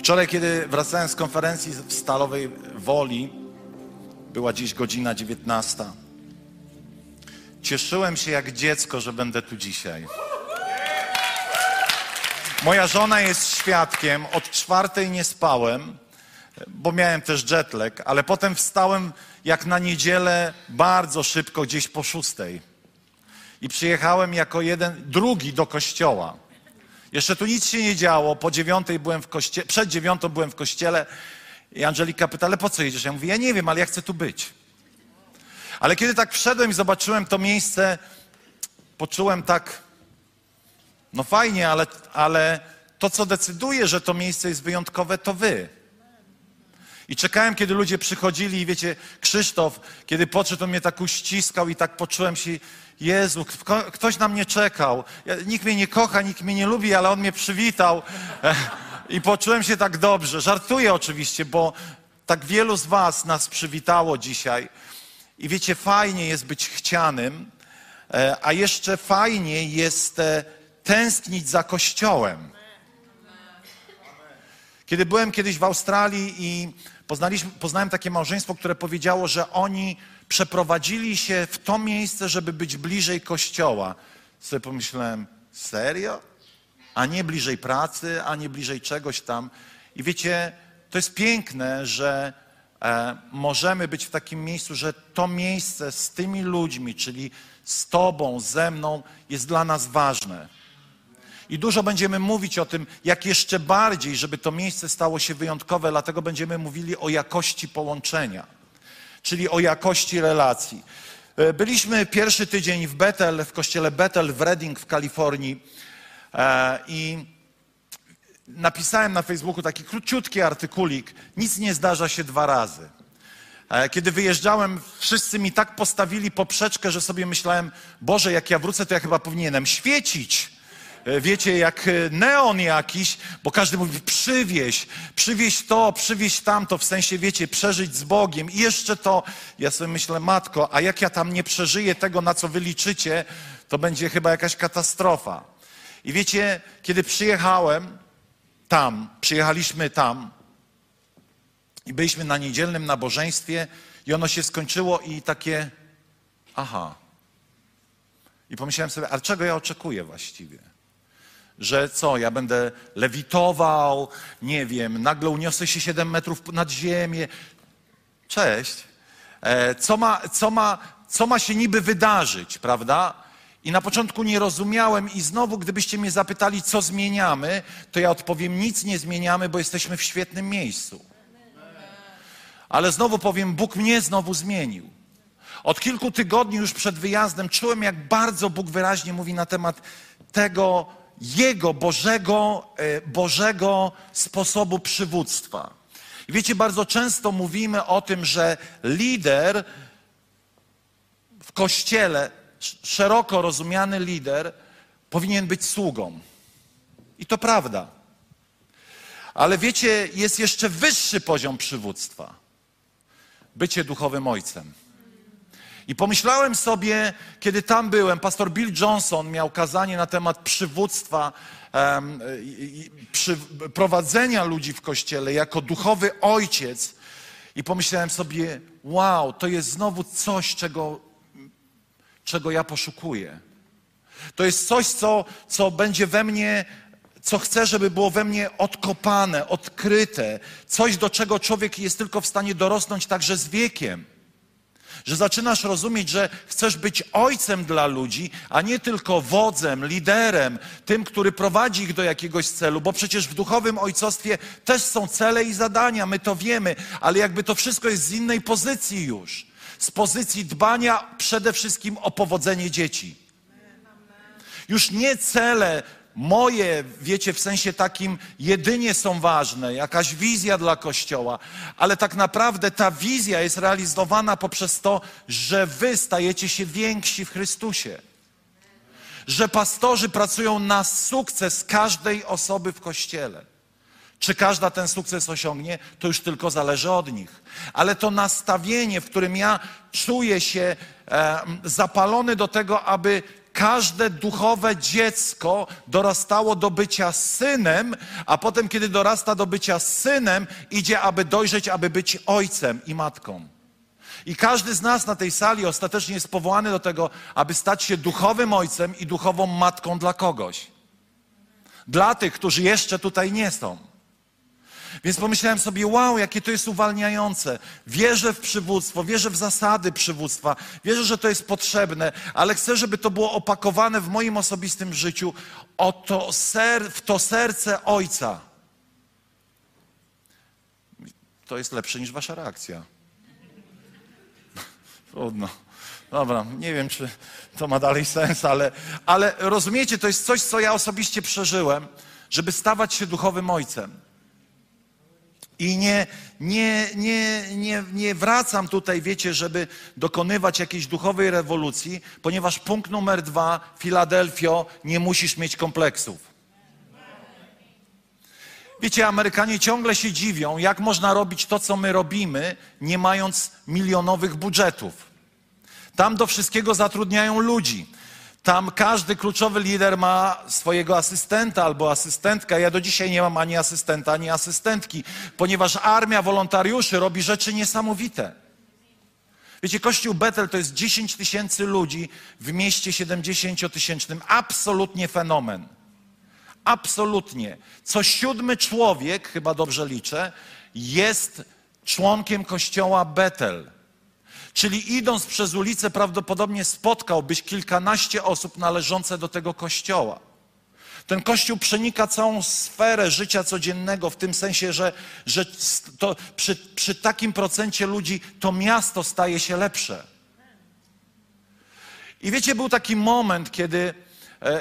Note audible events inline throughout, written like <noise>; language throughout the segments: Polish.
Wczoraj, kiedy wracałem z konferencji w Stalowej Woli, była dziś godzina 19. Cieszyłem się jak dziecko, że będę tu dzisiaj. Moja żona jest świadkiem. Od czwartej nie spałem, bo miałem też jetlag, ale potem wstałem jak na niedzielę bardzo szybko, gdzieś po szóstej. I przyjechałem jako jeden, drugi do kościoła. Jeszcze tu nic się nie działo. Po dziewiątej byłem w kościele, przed dziewiątą byłem w kościele i Angelika pyta, ale po co jedziesz? Ja mówię, ja nie wiem, ale ja chcę tu być. Ale kiedy tak wszedłem i zobaczyłem to miejsce, poczułem tak, no fajnie, ale, ale to, co decyduje, że to miejsce jest wyjątkowe, to wy. I czekałem, kiedy ludzie przychodzili i wiecie, Krzysztof, kiedy podszedł, to mnie tak uściskał i tak poczułem się, Jezu, ktoś na mnie czekał. Nikt mnie nie kocha, nikt mnie nie lubi, ale on mnie przywitał. I poczułem się tak dobrze. Żartuję oczywiście, bo tak wielu z was nas przywitało dzisiaj. I wiecie, fajnie jest być chcianym, e, a jeszcze fajniej jest e, tęsknić za Kościołem. Kiedy byłem kiedyś w Australii i poznałem takie małżeństwo, które powiedziało, że oni przeprowadzili się w to miejsce, żeby być bliżej kościoła. Sobie pomyślałem, serio? A nie bliżej pracy, a nie bliżej czegoś tam. I wiecie, to jest piękne, że e, możemy być w takim miejscu, że to miejsce z tymi ludźmi, czyli z Tobą, ze mną, jest dla nas ważne. I dużo będziemy mówić o tym, jak jeszcze bardziej, żeby to miejsce stało się wyjątkowe, dlatego będziemy mówili o jakości połączenia, czyli o jakości relacji. E, byliśmy pierwszy tydzień w Bethel, w kościele Bethel w Redding w Kalifornii e, i napisałem na Facebooku taki króciutki artykulik. Nic nie zdarza się dwa razy. E, kiedy wyjeżdżałem, wszyscy mi tak postawili poprzeczkę, że sobie myślałem, Boże, jak ja wrócę, to ja chyba powinienem świecić wiecie, jak e, neon jakiś, bo każdy mówi przywieź, przywieź to, przywieź tamto, w sensie, wiecie, przeżyć z Bogiem i jeszcze to. Ja sobie myślę, matko, a jak ja tam nie przeżyję tego, na co wy liczycie, to będzie chyba jakaś katastrofa. I wiecie, kiedy przyjechałem tam, przyjechaliśmy tam i byliśmy na niedzielnym nabożeństwie i ono się skończyło i takie, aha. I pomyślałem sobie, ale czego ja oczekuję właściwie? Że co, ja będę lewitował, nie wiem, nagle uniosę się 7 metrów nad ziemię. Cześć. E, co ma, co, ma, co ma się niby wydarzyć, prawda? I na początku nie rozumiałem, i znowu, gdybyście mnie zapytali, co zmieniamy, to ja odpowiem: nic nie zmieniamy, bo jesteśmy w świetnym miejscu. Ale znowu powiem: Bóg mnie znowu zmienił. Od kilku tygodni już przed wyjazdem czułem, jak bardzo Bóg wyraźnie mówi na temat tego, jego Bożego, e, Bożego sposobu przywództwa. I wiecie, bardzo często mówimy o tym, że lider w kościele, szeroko rozumiany lider, powinien być sługą. I to prawda. Ale wiecie, jest jeszcze wyższy poziom przywództwa bycie duchowym ojcem. I pomyślałem sobie, kiedy tam byłem, pastor Bill Johnson miał kazanie na temat przywództwa, um, przy, prowadzenia ludzi w kościele jako duchowy ojciec. I pomyślałem sobie, wow, to jest znowu coś, czego, czego ja poszukuję. To jest coś, co, co będzie we mnie, co chcę, żeby było we mnie odkopane, odkryte. Coś, do czego człowiek jest tylko w stanie dorosnąć także z wiekiem. Że zaczynasz rozumieć, że chcesz być ojcem dla ludzi, a nie tylko wodzem, liderem, tym, który prowadzi ich do jakiegoś celu, bo przecież w duchowym ojcostwie też są cele i zadania, my to wiemy, ale jakby to wszystko jest z innej pozycji już. Z pozycji dbania przede wszystkim o powodzenie dzieci. Już nie cele moje, wiecie, w sensie takim jedynie są ważne, jakaś wizja dla Kościoła, ale tak naprawdę ta wizja jest realizowana poprzez to, że wy stajecie się więksi w Chrystusie. Że pastorzy pracują na sukces każdej osoby w Kościele. Czy każda ten sukces osiągnie, to już tylko zależy od nich. Ale to nastawienie, w którym ja czuję się zapalony do tego, aby każde duchowe dziecko dorastało do bycia synem, a potem, kiedy dorasta do bycia synem, idzie, aby dojrzeć, aby być ojcem i matką. I każdy z nas na tej sali ostatecznie jest powołany do tego, aby stać się duchowym ojcem i duchową matką dla kogoś. Dla tych, którzy jeszcze tutaj nie są. Więc pomyślałem sobie, wow, jakie to jest uwalniające. Wierzę w przywództwo, wierzę w zasady przywództwa, wierzę, że to jest potrzebne, ale chcę, żeby to było opakowane w moim osobistym życiu o to ser, w to serce Ojca. To jest lepsze niż wasza reakcja. <laughs> Trudno. Dobra, nie wiem, czy to ma dalej sens, ale, ale rozumiecie, to jest coś, co ja osobiście przeżyłem, żeby stawać się duchowym ojcem. I nie, nie, nie, nie, nie wracam tutaj, wiecie, żeby dokonywać jakiejś duchowej rewolucji, ponieważ punkt numer dwa, Filadelfio, nie musisz mieć kompleksów. Wiecie, Amerykanie ciągle się dziwią, jak można robić to, co my robimy, nie mając milionowych budżetów. Tam do wszystkiego zatrudniają ludzi. Tam każdy kluczowy lider ma swojego asystenta albo asystentkę. Ja do dzisiaj nie mam ani asystenta, ani asystentki, ponieważ armia wolontariuszy robi rzeczy niesamowite. Wiecie, Kościół Betel to jest 10 tysięcy ludzi w mieście 70-tysięcznym. Absolutnie fenomen. Absolutnie. Co siódmy człowiek, chyba dobrze liczę, jest członkiem Kościoła Betel. Czyli idąc przez ulicę, prawdopodobnie spotkałbyś kilkanaście osób należące do tego kościoła. Ten kościół przenika całą sferę życia codziennego, w tym sensie, że, że to przy, przy takim procencie ludzi to miasto staje się lepsze. I wiecie, był taki moment, kiedy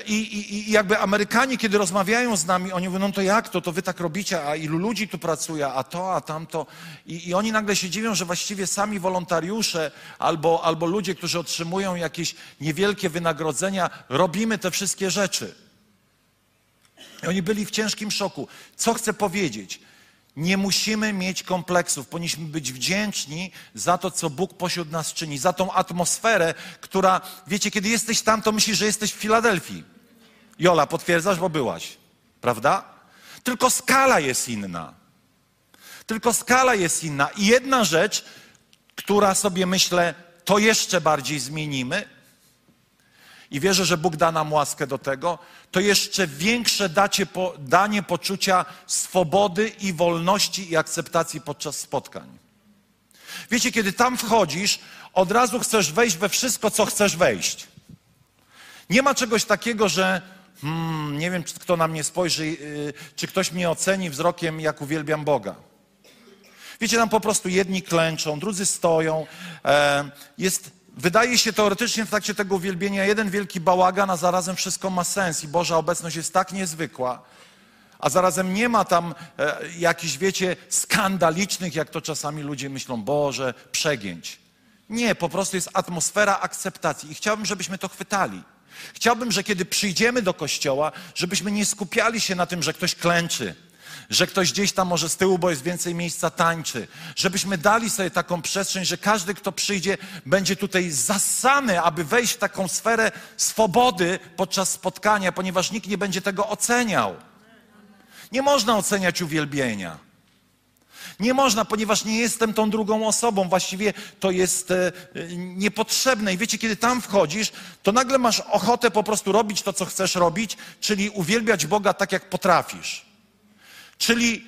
I, i, I, jakby Amerykanie, kiedy rozmawiają z nami, oni mówią, no to jak to, to wy tak robicie, a ilu ludzi tu pracuje, a to, a tamto. I, i oni nagle się dziwią, że właściwie sami wolontariusze albo, albo ludzie, którzy otrzymują jakieś niewielkie wynagrodzenia, robimy te wszystkie rzeczy. I oni byli w ciężkim szoku. Co chcę powiedzieć? Nie musimy mieć kompleksów, powinniśmy być wdzięczni za to, co Bóg pośród nas czyni, za tą atmosferę, która, wiecie, kiedy jesteś tam, to myślisz, że jesteś w Filadelfii. Jola, potwierdzasz, bo byłaś, prawda? Tylko skala jest inna. Tylko skala jest inna. I jedna rzecz, która sobie myślę, to jeszcze bardziej zmienimy, i wierzę, że Bóg da nam łaskę do tego, to jeszcze większe dacie po, danie poczucia swobody i wolności i akceptacji podczas spotkań. Wiecie, kiedy tam wchodzisz, od razu chcesz wejść we wszystko, co chcesz wejść. Nie ma czegoś takiego, że hmm, nie wiem, kto na mnie spojrzy, yy, czy ktoś mnie oceni wzrokiem, jak uwielbiam Boga. Wiecie, tam po prostu jedni klęczą, drudzy stoją. E, jest Wydaje się teoretycznie w trakcie tego uwielbienia jeden wielki bałagan, a zarazem wszystko ma sens i Boża obecność jest tak niezwykła, a zarazem nie ma tam e, jakichś, wiecie, skandalicznych, jak to czasami ludzie myślą, Boże, przegięć. Nie, po prostu jest atmosfera akceptacji i chciałbym, żebyśmy to chwytali. Chciałbym, że kiedy przyjdziemy do kościoła, żebyśmy nie skupiali się na tym, że ktoś klęczy, że ktoś gdzieś tam może z tyłu, bo jest więcej miejsca, tańczy. Żebyśmy dali sobie taką przestrzeń, że każdy, kto przyjdzie, będzie tutaj zasany, aby wejść w taką sferę swobody podczas spotkania, ponieważ nikt nie będzie tego oceniał. Nie można oceniać uwielbienia. Nie można, ponieważ nie jestem tą drugą osobą. Właściwie to jest e, niepotrzebne. I wiecie, kiedy tam wchodzisz, to nagle masz ochotę po prostu robić to, co chcesz robić, czyli uwielbiać Boga tak, jak potrafisz. Czyli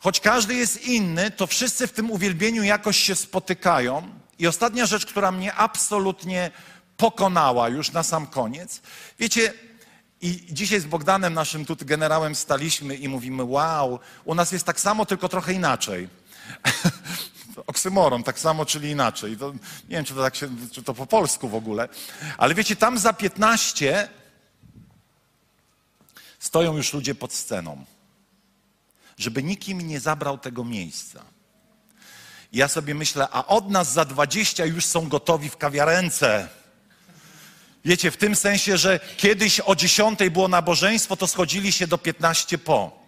choć każdy jest inny, to wszyscy w tym uwielbieniu jakoś się spotykają. I ostatnia rzecz, która mnie absolutnie pokonała już na sam koniec. Wiecie, i dzisiaj z Bogdanem, naszym tu generałem, staliśmy i mówimy: Wow, u nas jest tak samo, tylko trochę inaczej. <laughs> Oksymoron, tak samo, czyli inaczej. To, nie wiem, czy to, tak się, czy to po polsku w ogóle. Ale wiecie, tam za 15 Stoją już ludzie pod sceną, żeby nikim nie zabrał tego miejsca. Ja sobie myślę, a od nas za 20 już są gotowi w kawiarence. Wiecie, w tym sensie, że kiedyś o 10 było nabożeństwo, to schodzili się do 15 po.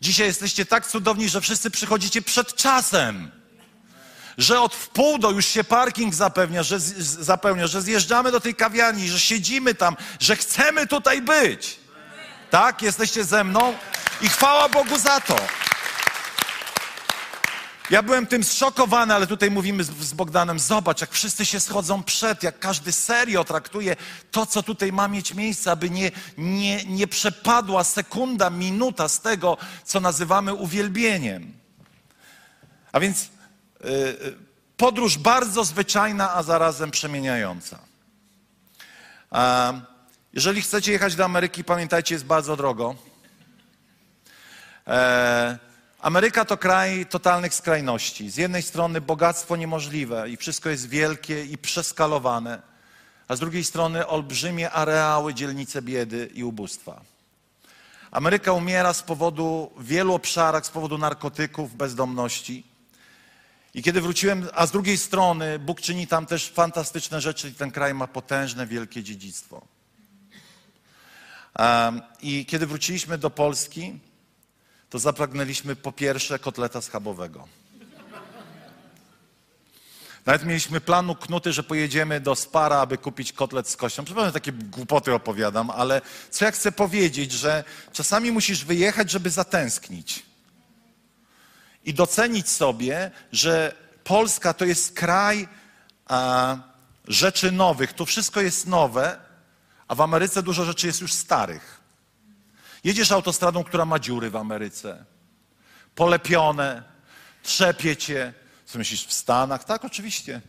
Dzisiaj jesteście tak cudowni, że wszyscy przychodzicie przed czasem. Że od wpół do już się parking zapewnia, że, zapełnia, że zjeżdżamy do tej kawiarni, że siedzimy tam, że chcemy tutaj być. Tak? Jesteście ze mną? I chwała Bogu za to. Ja byłem tym zszokowany, ale tutaj mówimy z, z Bogdanem, zobacz, jak wszyscy się schodzą przed, jak każdy serio traktuje to, co tutaj ma mieć miejsce, aby nie, nie, nie przepadła sekunda, minuta z tego, co nazywamy uwielbieniem. A więc yy, podróż bardzo zwyczajna, a zarazem przemieniająca. Jeżeli chcecie jechać do Ameryki, pamiętajcie, jest bardzo drogo. E, Ameryka to kraj totalnych skrajności. Z jednej strony bogactwo niemożliwe i wszystko jest wielkie i przeskalowane, a z drugiej strony olbrzymie areały, dzielnice biedy i ubóstwa. Ameryka umiera z powodu w wielu obszarach, z powodu narkotyków, bezdomności. I kiedy wróciłem, a z drugiej strony Bóg czyni tam też fantastyczne rzeczy i ten kraj ma potężne, wielkie dziedzictwo. I kiedy wróciliśmy do Polski, to zapragnęliśmy po pierwsze kotleta schabowego. Nawet mieliśmy plan uknuty, że pojedziemy do Spara, aby kupić kotlet z kością. Przepraszam, takie głupoty opowiadam, ale co ja chcę powiedzieć, że czasami musisz wyjechać, żeby zatęsknić. I docenić sobie, że Polska to jest kraj a, rzeczy nowych. Tu wszystko jest nowe, a w Ameryce dużo rzeczy jest już starych. Jedziesz autostradą, która ma dziury w Ameryce. Polepione, trzepie cię. Co myślisz, w Stanach? Tak, oczywiście.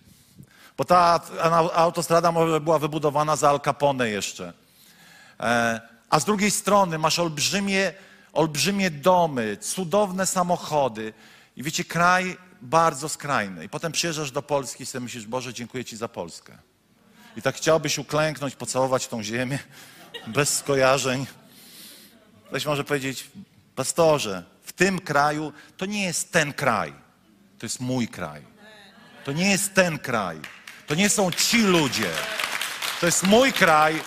Bo ta autostrada może była wybudowana za Al Capone jeszcze. E, a z drugiej strony masz olbrzymie, olbrzymie domy, cudowne samochody. I wiecie, kraj bardzo skrajny. I potem przyjeżdżasz do Polski i sobie myślisz, Boże, dziękuję Ci za Polskę. I tak chciałbyś uklęknąć, pocałować tą ziemię, bez skojarzeń. Ktoś może powiedzieć, pastorze, w tym kraju to nie jest ten kraj, to jest mój kraj. To nie jest ten kraj, to nie są ci ludzie. To jest mój kraj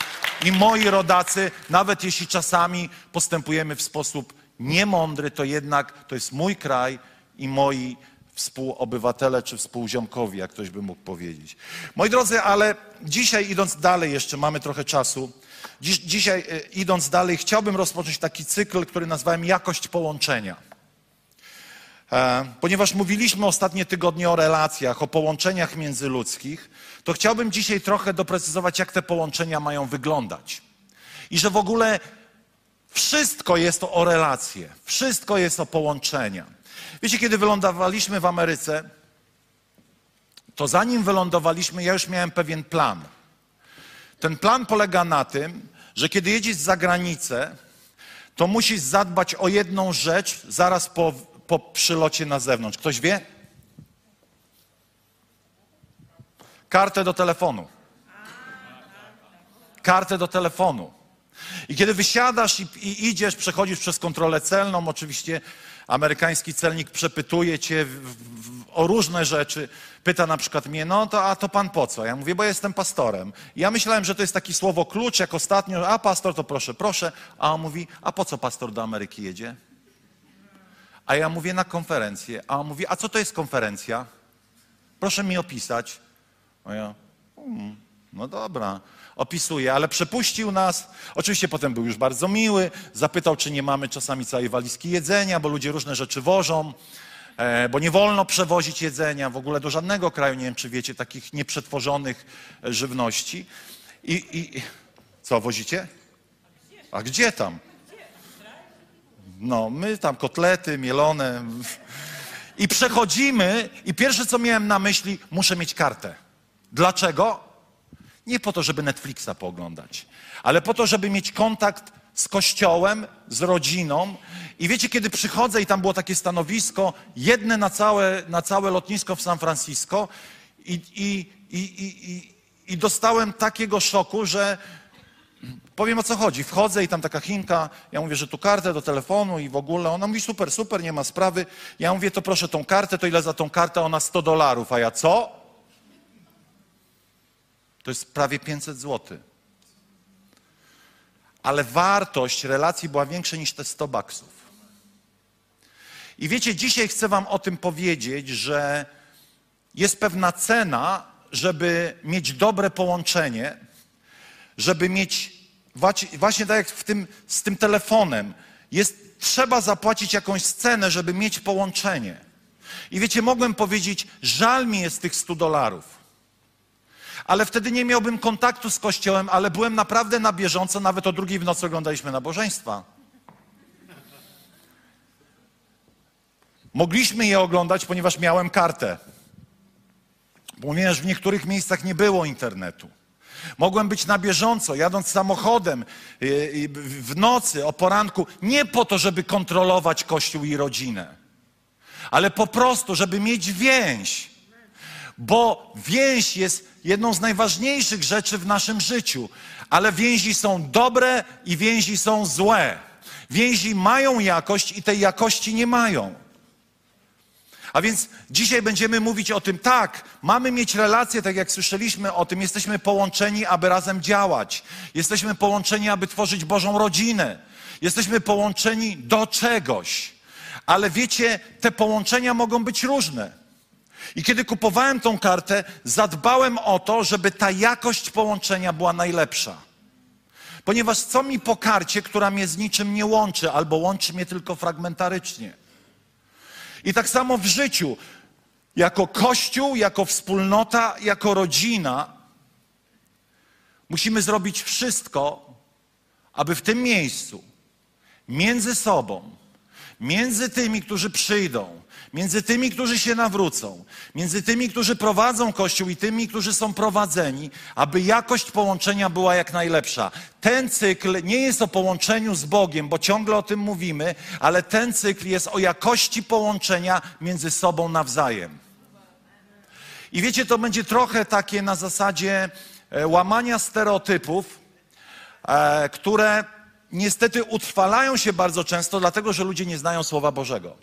i moi rodacy, nawet jeśli czasami postępujemy w sposób niemądry, to jednak to jest mój kraj i moi współobywatele czy współziomkowie, jak ktoś by mógł powiedzieć. Moi drodzy, ale dzisiaj idąc dalej, jeszcze mamy trochę czasu. Dziś, dzisiaj, e, idąc dalej, chciałbym rozpocząć taki cykl, który nazwałem Jakość połączenia. E, ponieważ mówiliśmy ostatnie tygodnie o relacjach, o połączeniach międzyludzkich, to chciałbym dzisiaj trochę doprecyzować, jak te połączenia mają wyglądać. I że w ogóle wszystko jest o relacje, wszystko jest o połączenia. Wiecie, kiedy wylądowaliśmy w Ameryce, to zanim wylądowaliśmy, ja już miałem pewien plan. Ten plan polega na tym, że kiedy jedziesz za granicę, to musisz zadbać o jedną rzecz zaraz po, po przylocie na zewnątrz. Ktoś wie? Kartę do telefonu. Kartę do telefonu. I kiedy wysiadasz i, i idziesz, przechodzisz przez kontrolę celną, oczywiście amerykański celnik przepytuje cię w, w, o różne rzeczy. Pyta na przykład mnie, no to a to pan po co? Ja mówię, bo jestem pastorem. Ja myślałem, że to jest taki słowo klucz, jak ostatnio, a pastor to proszę, proszę. A on mówi, a po co pastor do Ameryki jedzie? A ja mówię na konferencję. A on mówi, a co to jest konferencja? Proszę mi opisać. A ja, hmm, no dobra opisuje, ale przepuścił nas. Oczywiście potem był już bardzo miły, zapytał, czy nie mamy czasami całej walizki jedzenia, bo ludzie różne rzeczy wożą, e, bo nie wolno przewozić jedzenia w ogóle do żadnego kraju, nie wiem czy wiecie, takich nieprzetworzonych żywności. I, i co, wozicie? A gdzie tam? No, my tam kotlety, mielone. I przechodzimy, i pierwsze co miałem na myśli, muszę mieć kartę. Dlaczego? Nie po to, żeby Netflixa pooglądać, ale po to, żeby mieć kontakt z kościołem, z rodziną. I wiecie, kiedy przychodzę i tam było takie stanowisko, jedne na całe, na całe lotnisko w San Francisco i, i, i, i, i dostałem takiego szoku, że powiem o co chodzi. Wchodzę i tam taka Chinka, ja mówię, że tu kartę do telefonu i w ogóle. Ona mówi, super, super, nie ma sprawy. Ja mówię, to proszę tą kartę, to ile za tą kartę? Ona 100 dolarów. A ja co? To jest prawie 500 zł. Ale wartość relacji była większa niż te 100 baksów. I wiecie, dzisiaj chcę wam o tym powiedzieć, że jest pewna cena, żeby mieć dobre połączenie, żeby mieć właśnie tak jak w tym, z tym telefonem, jest, trzeba zapłacić jakąś cenę, żeby mieć połączenie. I wiecie, mogłem powiedzieć, żal mi jest tych 100 dolarów. Ale wtedy nie miałbym kontaktu z Kościołem, ale byłem naprawdę na bieżąco, nawet o drugiej w nocy oglądaliśmy nabożeństwa. Mogliśmy je oglądać, ponieważ miałem kartę. Ponieważ w niektórych miejscach nie było internetu. Mogłem być na bieżąco, jadąc samochodem y, y, w nocy, o poranku, nie po to, żeby kontrolować Kościół i rodzinę, ale po prostu, żeby mieć więź. Bo więź jest jedną z najważniejszych rzeczy w naszym życiu, ale więzi są dobre i więzi są złe. Więzi mają jakość i tej jakości nie mają. A więc dzisiaj będziemy mówić o tym, tak, mamy mieć relacje, tak jak słyszeliśmy o tym, jesteśmy połączeni, aby razem działać. Jesteśmy połączeni, aby tworzyć Bożą rodzinę. Jesteśmy połączeni do czegoś. Ale wiecie, te połączenia mogą być różne. I kiedy kupowałem tą kartę, zadbałem o to, żeby ta jakość połączenia była najlepsza. Ponieważ co mi po karcie, która mnie z niczym nie łączy, albo łączy mnie tylko fragmentarycznie? I tak samo w życiu, jako Kościół, jako wspólnota, jako rodzina, musimy zrobić wszystko, aby w tym miejscu, między sobą, między tymi, którzy przyjdą, między tymi, którzy się nawrócą, między tymi, którzy prowadzą Kościół i tymi, którzy są prowadzeni, aby jakość połączenia była jak najlepsza. Ten cykl nie jest o połączeniu z Bogiem, bo ciągle o tym mówimy, ale ten cykl jest o jakości połączenia między sobą nawzajem. I wiecie, to będzie trochę takie na zasadzie e, łamania stereotypów, e, które niestety utrwalają się bardzo często, dlatego że ludzie nie znają Słowa Bożego.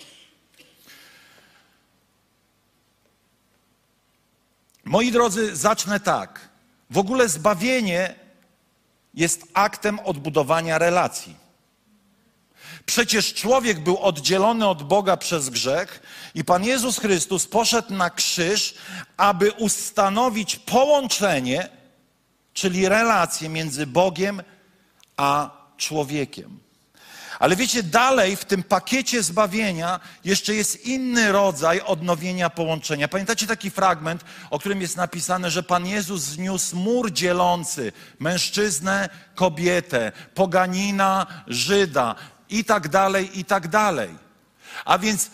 Moi drodzy, zacznę tak. W ogóle zbawienie jest aktem odbudowania relacji. Przecież człowiek był oddzielony od Boga przez grzech i Pan Jezus Chrystus poszedł na krzyż, aby ustanowić połączenie, czyli relację między Bogiem a człowiekiem. Ale wiecie, dalej w tym pakiecie zbawienia jeszcze jest inny rodzaj odnowienia połączenia. Pamiętacie taki fragment, o którym jest napisane, że Pan Jezus zniósł mur dzielący mężczyznę, kobietę, poganina, Żyda i tak dalej, i tak dalej. A więc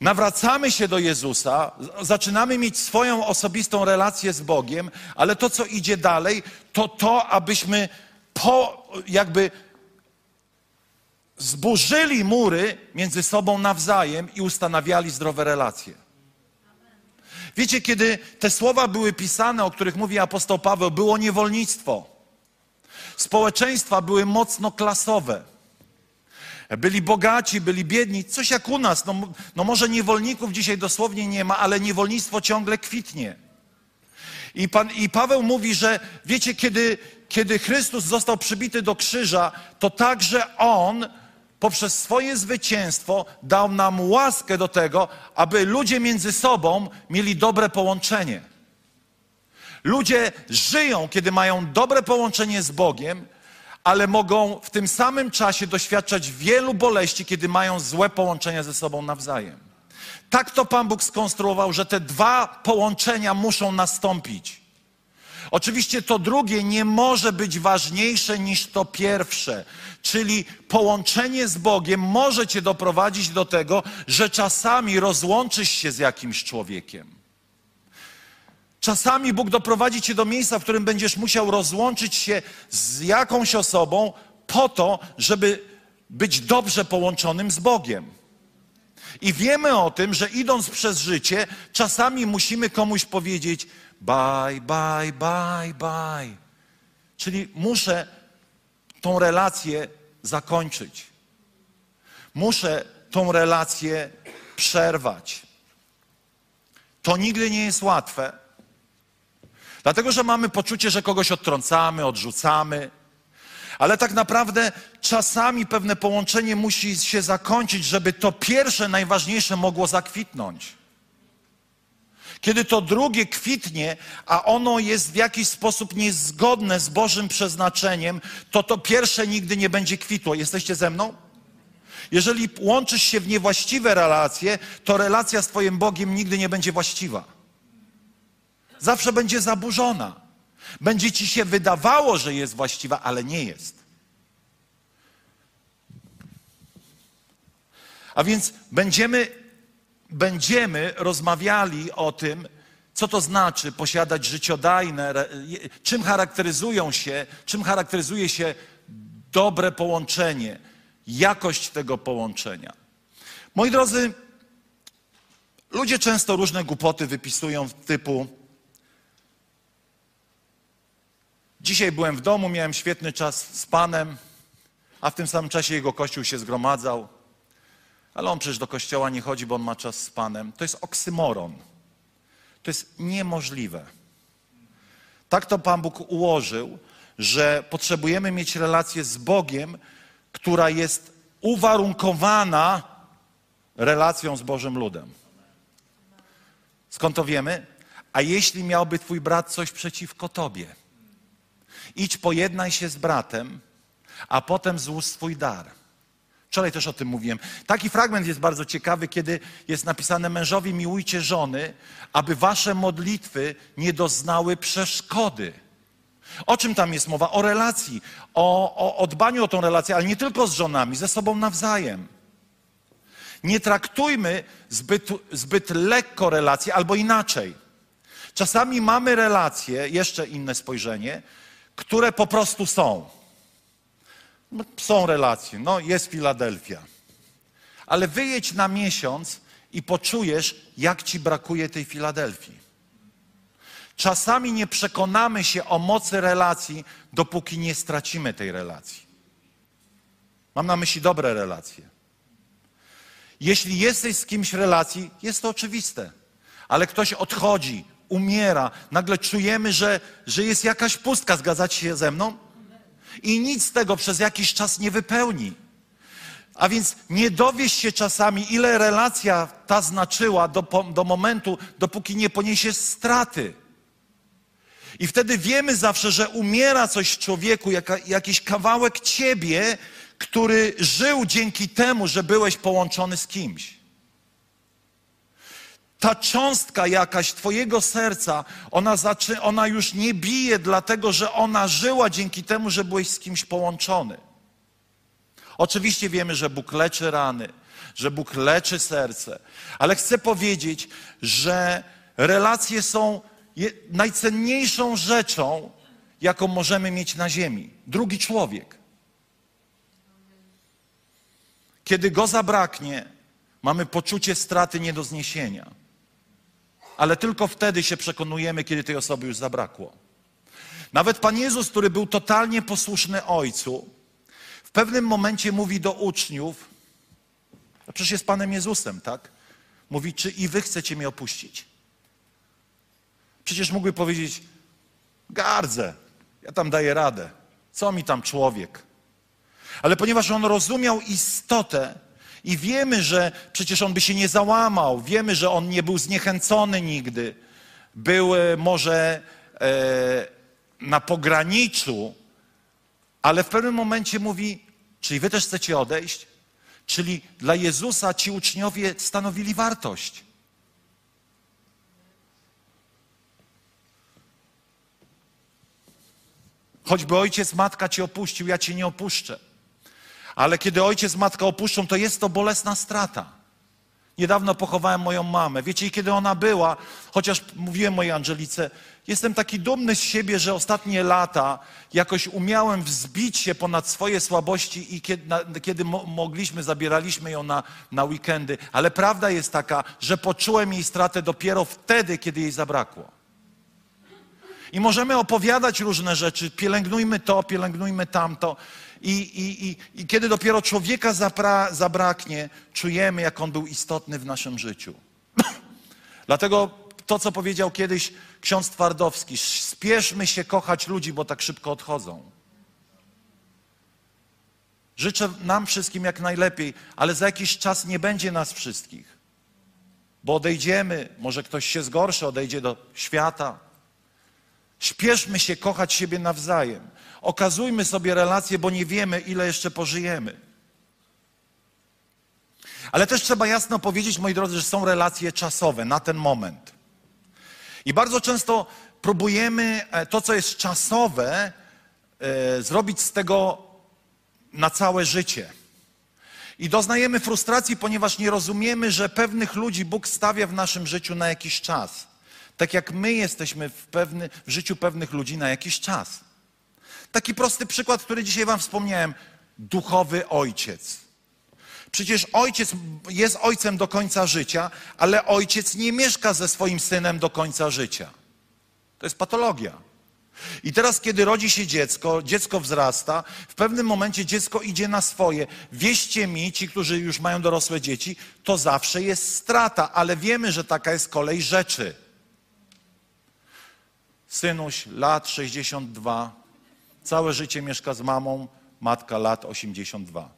nawracamy się do Jezusa, zaczynamy mieć swoją osobistą relację z Bogiem, ale to, co idzie dalej, to to, abyśmy po, jakby zburzyli mury między sobą nawzajem i ustanawiali zdrowe relacje. Wiecie, kiedy te słowa były pisane, o których mówi apostoł Paweł, było niewolnictwo. Społeczeństwa były mocno klasowe. Byli bogaci, byli biedni, coś jak u nas. No, no może niewolników dzisiaj dosłownie nie ma, ale niewolnictwo ciągle kwitnie. I, pan, I Paweł mówi, że wiecie, kiedy, kiedy Chrystus został przybity do krzyża, to także On poprzez swoje zwycięstwo dał nam łaskę do tego, aby ludzie między sobą mieli dobre połączenie. Ludzie żyją, kiedy mają dobre połączenie z Bogiem, ale mogą w tym samym czasie doświadczać wielu boleści, kiedy mają złe połączenia ze sobą nawzajem. Tak to Pan Bóg skonstruował, że te dwa połączenia muszą nastąpić. Oczywiście to drugie nie może być ważniejsze niż to pierwsze, czyli połączenie z Bogiem może cię doprowadzić do tego, że czasami rozłączysz się z jakimś człowiekiem. Czasami Bóg doprowadzi cię do miejsca, w którym będziesz musiał rozłączyć się z jakąś osobą po to, żeby być dobrze połączonym z Bogiem. I wiemy o tym, że idąc przez życie, czasami musimy komuś powiedzieć: bye, bye, bye, bye. Czyli muszę tą relację zakończyć. Muszę tą relację przerwać. To nigdy nie jest łatwe. Dlatego, że mamy poczucie, że kogoś odtrącamy, odrzucamy, ale tak naprawdę czasami pewne połączenie musi się zakończyć, żeby to pierwsze, najważniejsze mogło zakwitnąć. Kiedy to drugie kwitnie, a ono jest w jakiś sposób niezgodne z Bożym przeznaczeniem, to to pierwsze nigdy nie będzie kwitło. Jesteście ze mną? Jeżeli łączysz się w niewłaściwe relacje, to relacja z Twoim Bogiem nigdy nie będzie właściwa. Zawsze będzie zaburzona. Będzie ci się wydawało, że jest właściwa, ale nie jest. A więc będziemy, będziemy rozmawiali o tym, co to znaczy posiadać życiodajne, czym charakteryzują się, czym charakteryzuje się dobre połączenie, jakość tego połączenia. Moi drodzy, ludzie często różne głupoty wypisują typu Dzisiaj byłem w domu, miałem świetny czas z Panem, a w tym samym czasie jego kościół się zgromadzał. Ale on przecież do kościoła nie chodzi, bo on ma czas z Panem. To jest oksymoron. To jest niemożliwe. Tak to Pan Bóg ułożył, że potrzebujemy mieć relację z Bogiem, która jest uwarunkowana relacją z Bożym ludem. Skąd to wiemy? A jeśli miałby Twój brat coś przeciwko Tobie, idź pojednaj się z bratem, a potem złóż swój dar. Wczoraj też o tym mówiłem. Taki fragment jest bardzo ciekawy, kiedy jest napisane: Mężowie, miłujcie żony, aby wasze modlitwy nie doznały przeszkody. O czym tam jest mowa? O relacji, o, o, o dbaniu o tą relację, ale nie tylko z żonami, ze sobą nawzajem. Nie traktujmy zbyt, zbyt lekko relacji, albo inaczej. Czasami mamy relacje, jeszcze inne spojrzenie, które po prostu są. No, są relacje, no jest Filadelfia. Ale wyjedź na miesiąc i poczujesz, jak ci brakuje tej Filadelfii. Czasami nie przekonamy się o mocy relacji, dopóki nie stracimy tej relacji. Mam na myśli dobre relacje. Jeśli jesteś z kimś w relacji, jest to oczywiste, ale ktoś odchodzi, umiera, nagle czujemy, że, że jest jakaś pustka, zgadzacie się ze mną? I nic z tego przez jakiś czas nie wypełni. A więc nie dowiesz się czasami, ile relacja ta znaczyła do, do momentu, dopóki nie poniesie straty. I wtedy wiemy zawsze, że umiera coś w człowieku, jaka, jakiś kawałek ciebie, który żył dzięki temu, że byłeś połączony z kimś. Ta cząstka jakaś Twojego serca, ona, zaczy, ona już nie bije, dlatego że ona żyła dzięki temu, że byłeś z kimś połączony. Oczywiście wiemy, że Bóg leczy rany, że Bóg leczy serce, ale chcę powiedzieć, że relacje są najcenniejszą rzeczą, jaką możemy mieć na ziemi. Drugi człowiek. Kiedy go zabraknie, mamy poczucie straty nie do zniesienia. Ale tylko wtedy się przekonujemy, kiedy tej osoby już zabrakło. Nawet Pan Jezus, który był totalnie posłuszny Ojcu, w pewnym momencie mówi do uczniów, a przecież jest Panem Jezusem, tak? Mówi, czy i wy chcecie mnie opuścić? Przecież mógłby powiedzieć, gardzę, ja tam daję radę. Co mi tam człowiek? Ale ponieważ on rozumiał istotę i wiemy, że przecież on by się nie załamał, wiemy, że on nie był zniechęcony nigdy, był e, może e, na pograniczu, ale w pewnym momencie mówi, czyli wy też chcecie odejść? Czyli dla Jezusa ci uczniowie stanowili wartość. Choćby ojciec, matka cię opuścił, ja cię nie opuszczę. Ale kiedy ojciec, matka opuszczą, to jest to bolesna strata. Niedawno pochowałem moją mamę. Wiecie, kiedy ona była, chociaż mówiłem mojej Angelice, jestem taki dumny z siebie, że ostatnie lata jakoś umiałem wzbić się ponad swoje słabości i kiedy, na, kiedy mo mogliśmy, zabieraliśmy ją na, na weekendy. Ale prawda jest taka, że poczułem jej stratę dopiero wtedy, kiedy jej zabrakło. I możemy opowiadać różne rzeczy, pielęgnujmy to, pielęgnujmy tamto. I, i, i, i kiedy dopiero człowieka zapra, zabraknie, czujemy, jak on był istotny w naszym życiu. <laughs> Dlatego to, co powiedział kiedyś ksiądz Twardowski, spieszmy się kochać ludzi, bo tak szybko odchodzą. Życzę nam wszystkim jak najlepiej, ale za jakiś czas nie będzie nas wszystkich, bo odejdziemy, może ktoś się zgorszy, odejdzie do świata. Śpieszmy się kochać siebie nawzajem. Okazujmy sobie relacje, bo nie wiemy, ile jeszcze pożyjemy. Ale też trzeba jasno powiedzieć, moi drodzy, że są relacje czasowe na ten moment. I bardzo często próbujemy e, to, co jest czasowe, e, zrobić z tego na całe życie. I doznajemy frustracji, ponieważ nie rozumiemy, że pewnych ludzi Bóg stawia w naszym życiu na jakiś czas. Tak jak my jesteśmy w, pewny, w życiu pewnych ludzi na jakiś czas. Taki prosty przykład, który dzisiaj Wam wspomniałem. Duchowy ojciec. Przecież ojciec jest ojcem do końca życia, ale ojciec nie mieszka ze swoim synem do końca życia. To jest patologia. I teraz, kiedy rodzi się dziecko, dziecko wzrasta, w pewnym momencie dziecko idzie na swoje. Wieście mi, ci, którzy już mają dorosłe dzieci, to zawsze jest strata, ale wiemy, że taka jest kolej rzeczy. Synuś, lat 62, całe życie mieszka z mamą, matka lat 82.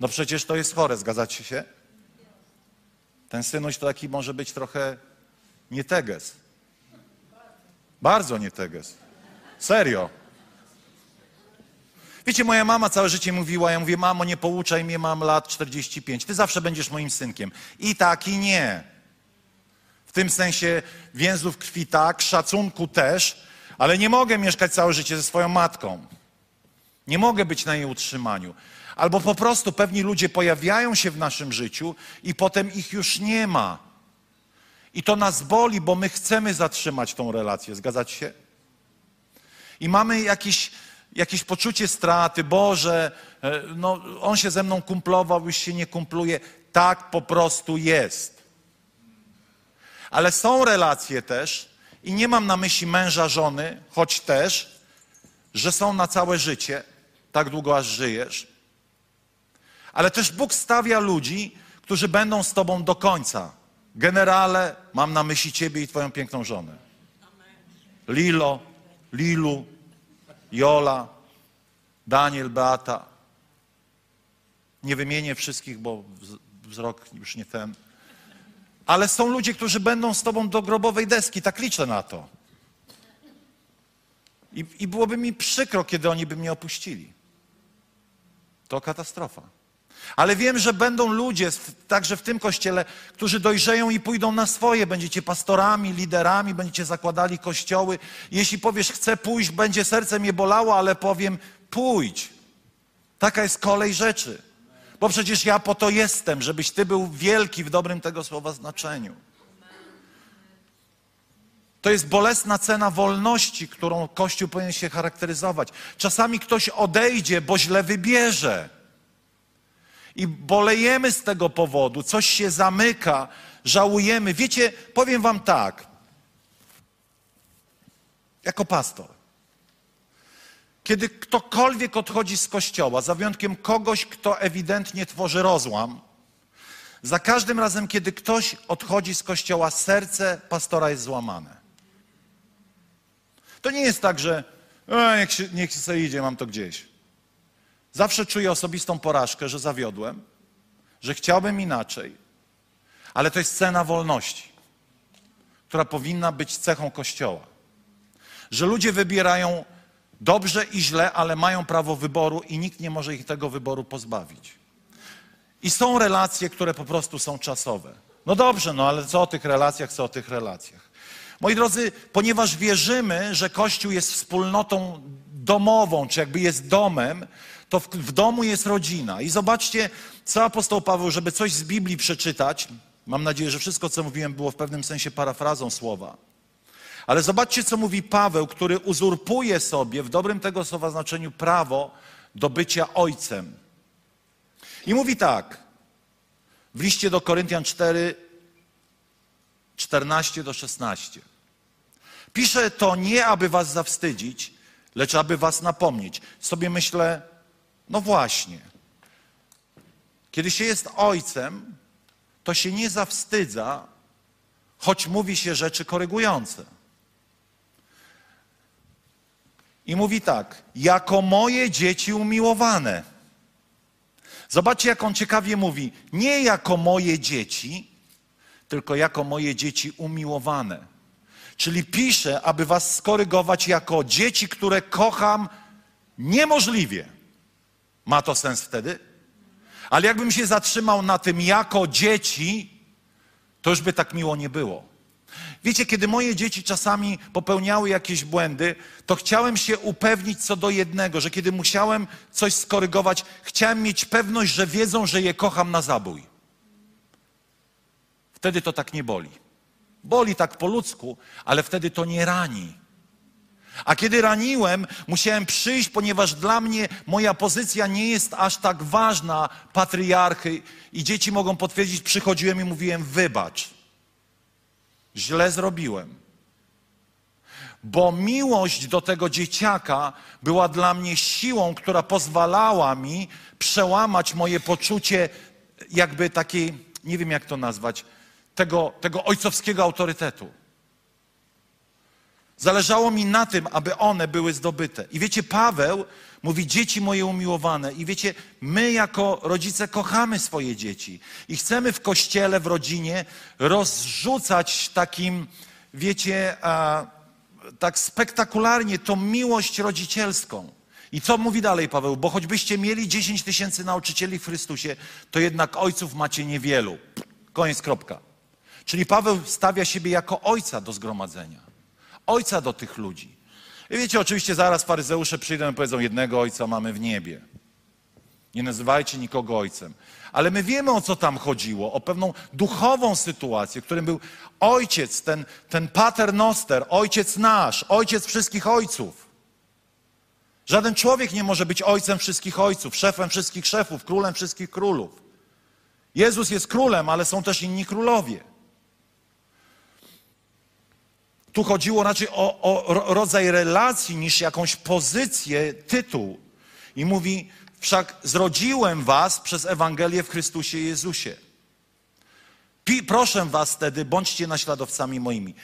No przecież to jest chore, zgadzacie się? Ten synuś to taki może być trochę nieteges. Bardzo nieteges. Serio. Wiecie, moja mama całe życie mówiła, ja mówię, mamo, nie pouczaj mnie, mam lat 45, ty zawsze będziesz moim synkiem. I tak, i nie. W tym sensie więzów krwi tak, szacunku też, ale nie mogę mieszkać całe życie ze swoją matką. Nie mogę być na jej utrzymaniu. Albo po prostu pewni ludzie pojawiają się w naszym życiu i potem ich już nie ma. I to nas boli, bo my chcemy zatrzymać tą relację. Zgadzacie się? I mamy jakieś, jakieś poczucie straty. Boże, e, no, on się ze mną kumplował, już się nie kumpluje. Tak po prostu jest. Ale są relacje też, i nie mam na myśli męża, żony, choć też, że są na całe życie, tak długo aż żyjesz. Ale też Bóg stawia ludzi, którzy będą z Tobą do końca. Generale, mam na myśli Ciebie i Twoją piękną żonę. Lilo, Lilu, Jola, Daniel, Beata. Nie wymienię wszystkich, bo wzrok już nie ten. Ale są ludzie, którzy będą z Tobą do grobowej deski, tak liczę na to. I, I byłoby mi przykro, kiedy oni by mnie opuścili. To katastrofa. Ale wiem, że będą ludzie, także w tym kościele, którzy dojrzeją i pójdą na swoje. Będziecie pastorami, liderami, będziecie zakładali kościoły. Jeśli powiesz, chcę pójść, będzie serce mnie bolało, ale powiem, pójdź. Taka jest kolej rzeczy. Bo przecież ja po to jestem, żebyś ty był wielki w dobrym tego słowa znaczeniu. To jest bolesna cena wolności, którą Kościół powinien się charakteryzować. Czasami ktoś odejdzie, bo źle wybierze. I bolejemy z tego powodu, coś się zamyka, żałujemy. Wiecie, powiem Wam tak, jako pastor. Kiedy ktokolwiek odchodzi z kościoła, za wyjątkiem kogoś, kto ewidentnie tworzy rozłam, za każdym razem, kiedy ktoś odchodzi z kościoła, serce pastora jest złamane. To nie jest tak, że niech, się, niech idzie, mam to gdzieś. Zawsze czuję osobistą porażkę, że zawiodłem, że chciałbym inaczej, ale to jest cena wolności, która powinna być cechą Kościoła. Że ludzie wybierają dobrze i źle, ale mają prawo wyboru i nikt nie może ich tego wyboru pozbawić. I są relacje, które po prostu są czasowe. No dobrze, no ale co o tych relacjach, co o tych relacjach? Moi drodzy, ponieważ wierzymy, że Kościół jest wspólnotą domową, czy jakby jest domem, to w, w domu jest rodzina. I zobaczcie, co apostoł Paweł, żeby coś z Biblii przeczytać, mam nadzieję, że wszystko, co mówiłem, było w pewnym sensie parafrazą słowa. Ale zobaczcie, co mówi Paweł, który uzurpuje sobie w dobrym tego słowa znaczeniu prawo do bycia ojcem. I mówi tak, w liście do Koryntian 4, 14 do 16. Piszę to nie, aby was zawstydzić, lecz aby was napomnieć. Sobie myślę, No właśnie. Kiedy się jest ojcem, to się nie zawstydza, choć mówi się rzeczy korygujące. I mówi tak: jako moje dzieci umiłowane. Zobaczcie, jak on ciekawie mówi: nie jako moje dzieci, tylko jako moje dzieci umiłowane. Czyli pisze, aby was skorygować jako dzieci, które kocham niemożliwie. Ma to sens wtedy? Ale jakbym się zatrzymał na tym jako dzieci, to już by tak miło nie było. Wiecie, kiedy moje dzieci czasami popełniały jakieś błędy, to chciałem się upewnić co do jednego, że kiedy musiałem coś skorygować, chciałem mieć pewność, że wiedzą, że je kocham na zabój. Wtedy to tak nie boli. Boli tak po ludzku, ale wtedy to nie rani. A kiedy raniłem, musiałem przyjść, ponieważ dla mnie moja pozycja nie jest aż tak ważna, patriarchy, i dzieci mogą potwierdzić, przychodziłem i mówiłem: Wybacz, źle zrobiłem. Bo miłość do tego dzieciaka była dla mnie siłą, która pozwalała mi przełamać moje poczucie, jakby takiej, nie wiem jak to nazwać, tego, tego ojcowskiego autorytetu. Zależało mi na tym, aby one były zdobyte. I wiecie, Paweł mówi: Dzieci moje umiłowane. I wiecie, my jako rodzice kochamy swoje dzieci i chcemy w kościele, w rodzinie rozrzucać takim, wiecie, a, tak spektakularnie tą miłość rodzicielską. I co mówi dalej Paweł? Bo choćbyście mieli 10 tysięcy nauczycieli w Chrystusie, to jednak ojców macie niewielu. Koniec, kropka. Czyli Paweł stawia siebie jako ojca do zgromadzenia, ojca do tych ludzi. I wiecie, oczywiście zaraz faryzeusze przyjdą i powiedzą: Jednego ojca mamy w niebie. Nie nazywajcie nikogo ojcem. Ale my wiemy, o co tam chodziło, o pewną duchową sytuację, w którym był ojciec, ten, ten pater noster, ojciec nasz, ojciec wszystkich ojców. Żaden człowiek nie może być ojcem wszystkich ojców, szefem wszystkich szefów, królem wszystkich królów. Jezus jest królem, ale są też inni królowie. Tu chodziło raczej o, o rodzaj relacji niż jakąś pozycję, tytuł. I mówi, wszak zrodziłem was przez Ewangelię w Chrystusie Jezusie. Pi, proszę was wtedy, bądźcie naśladowcami moimi.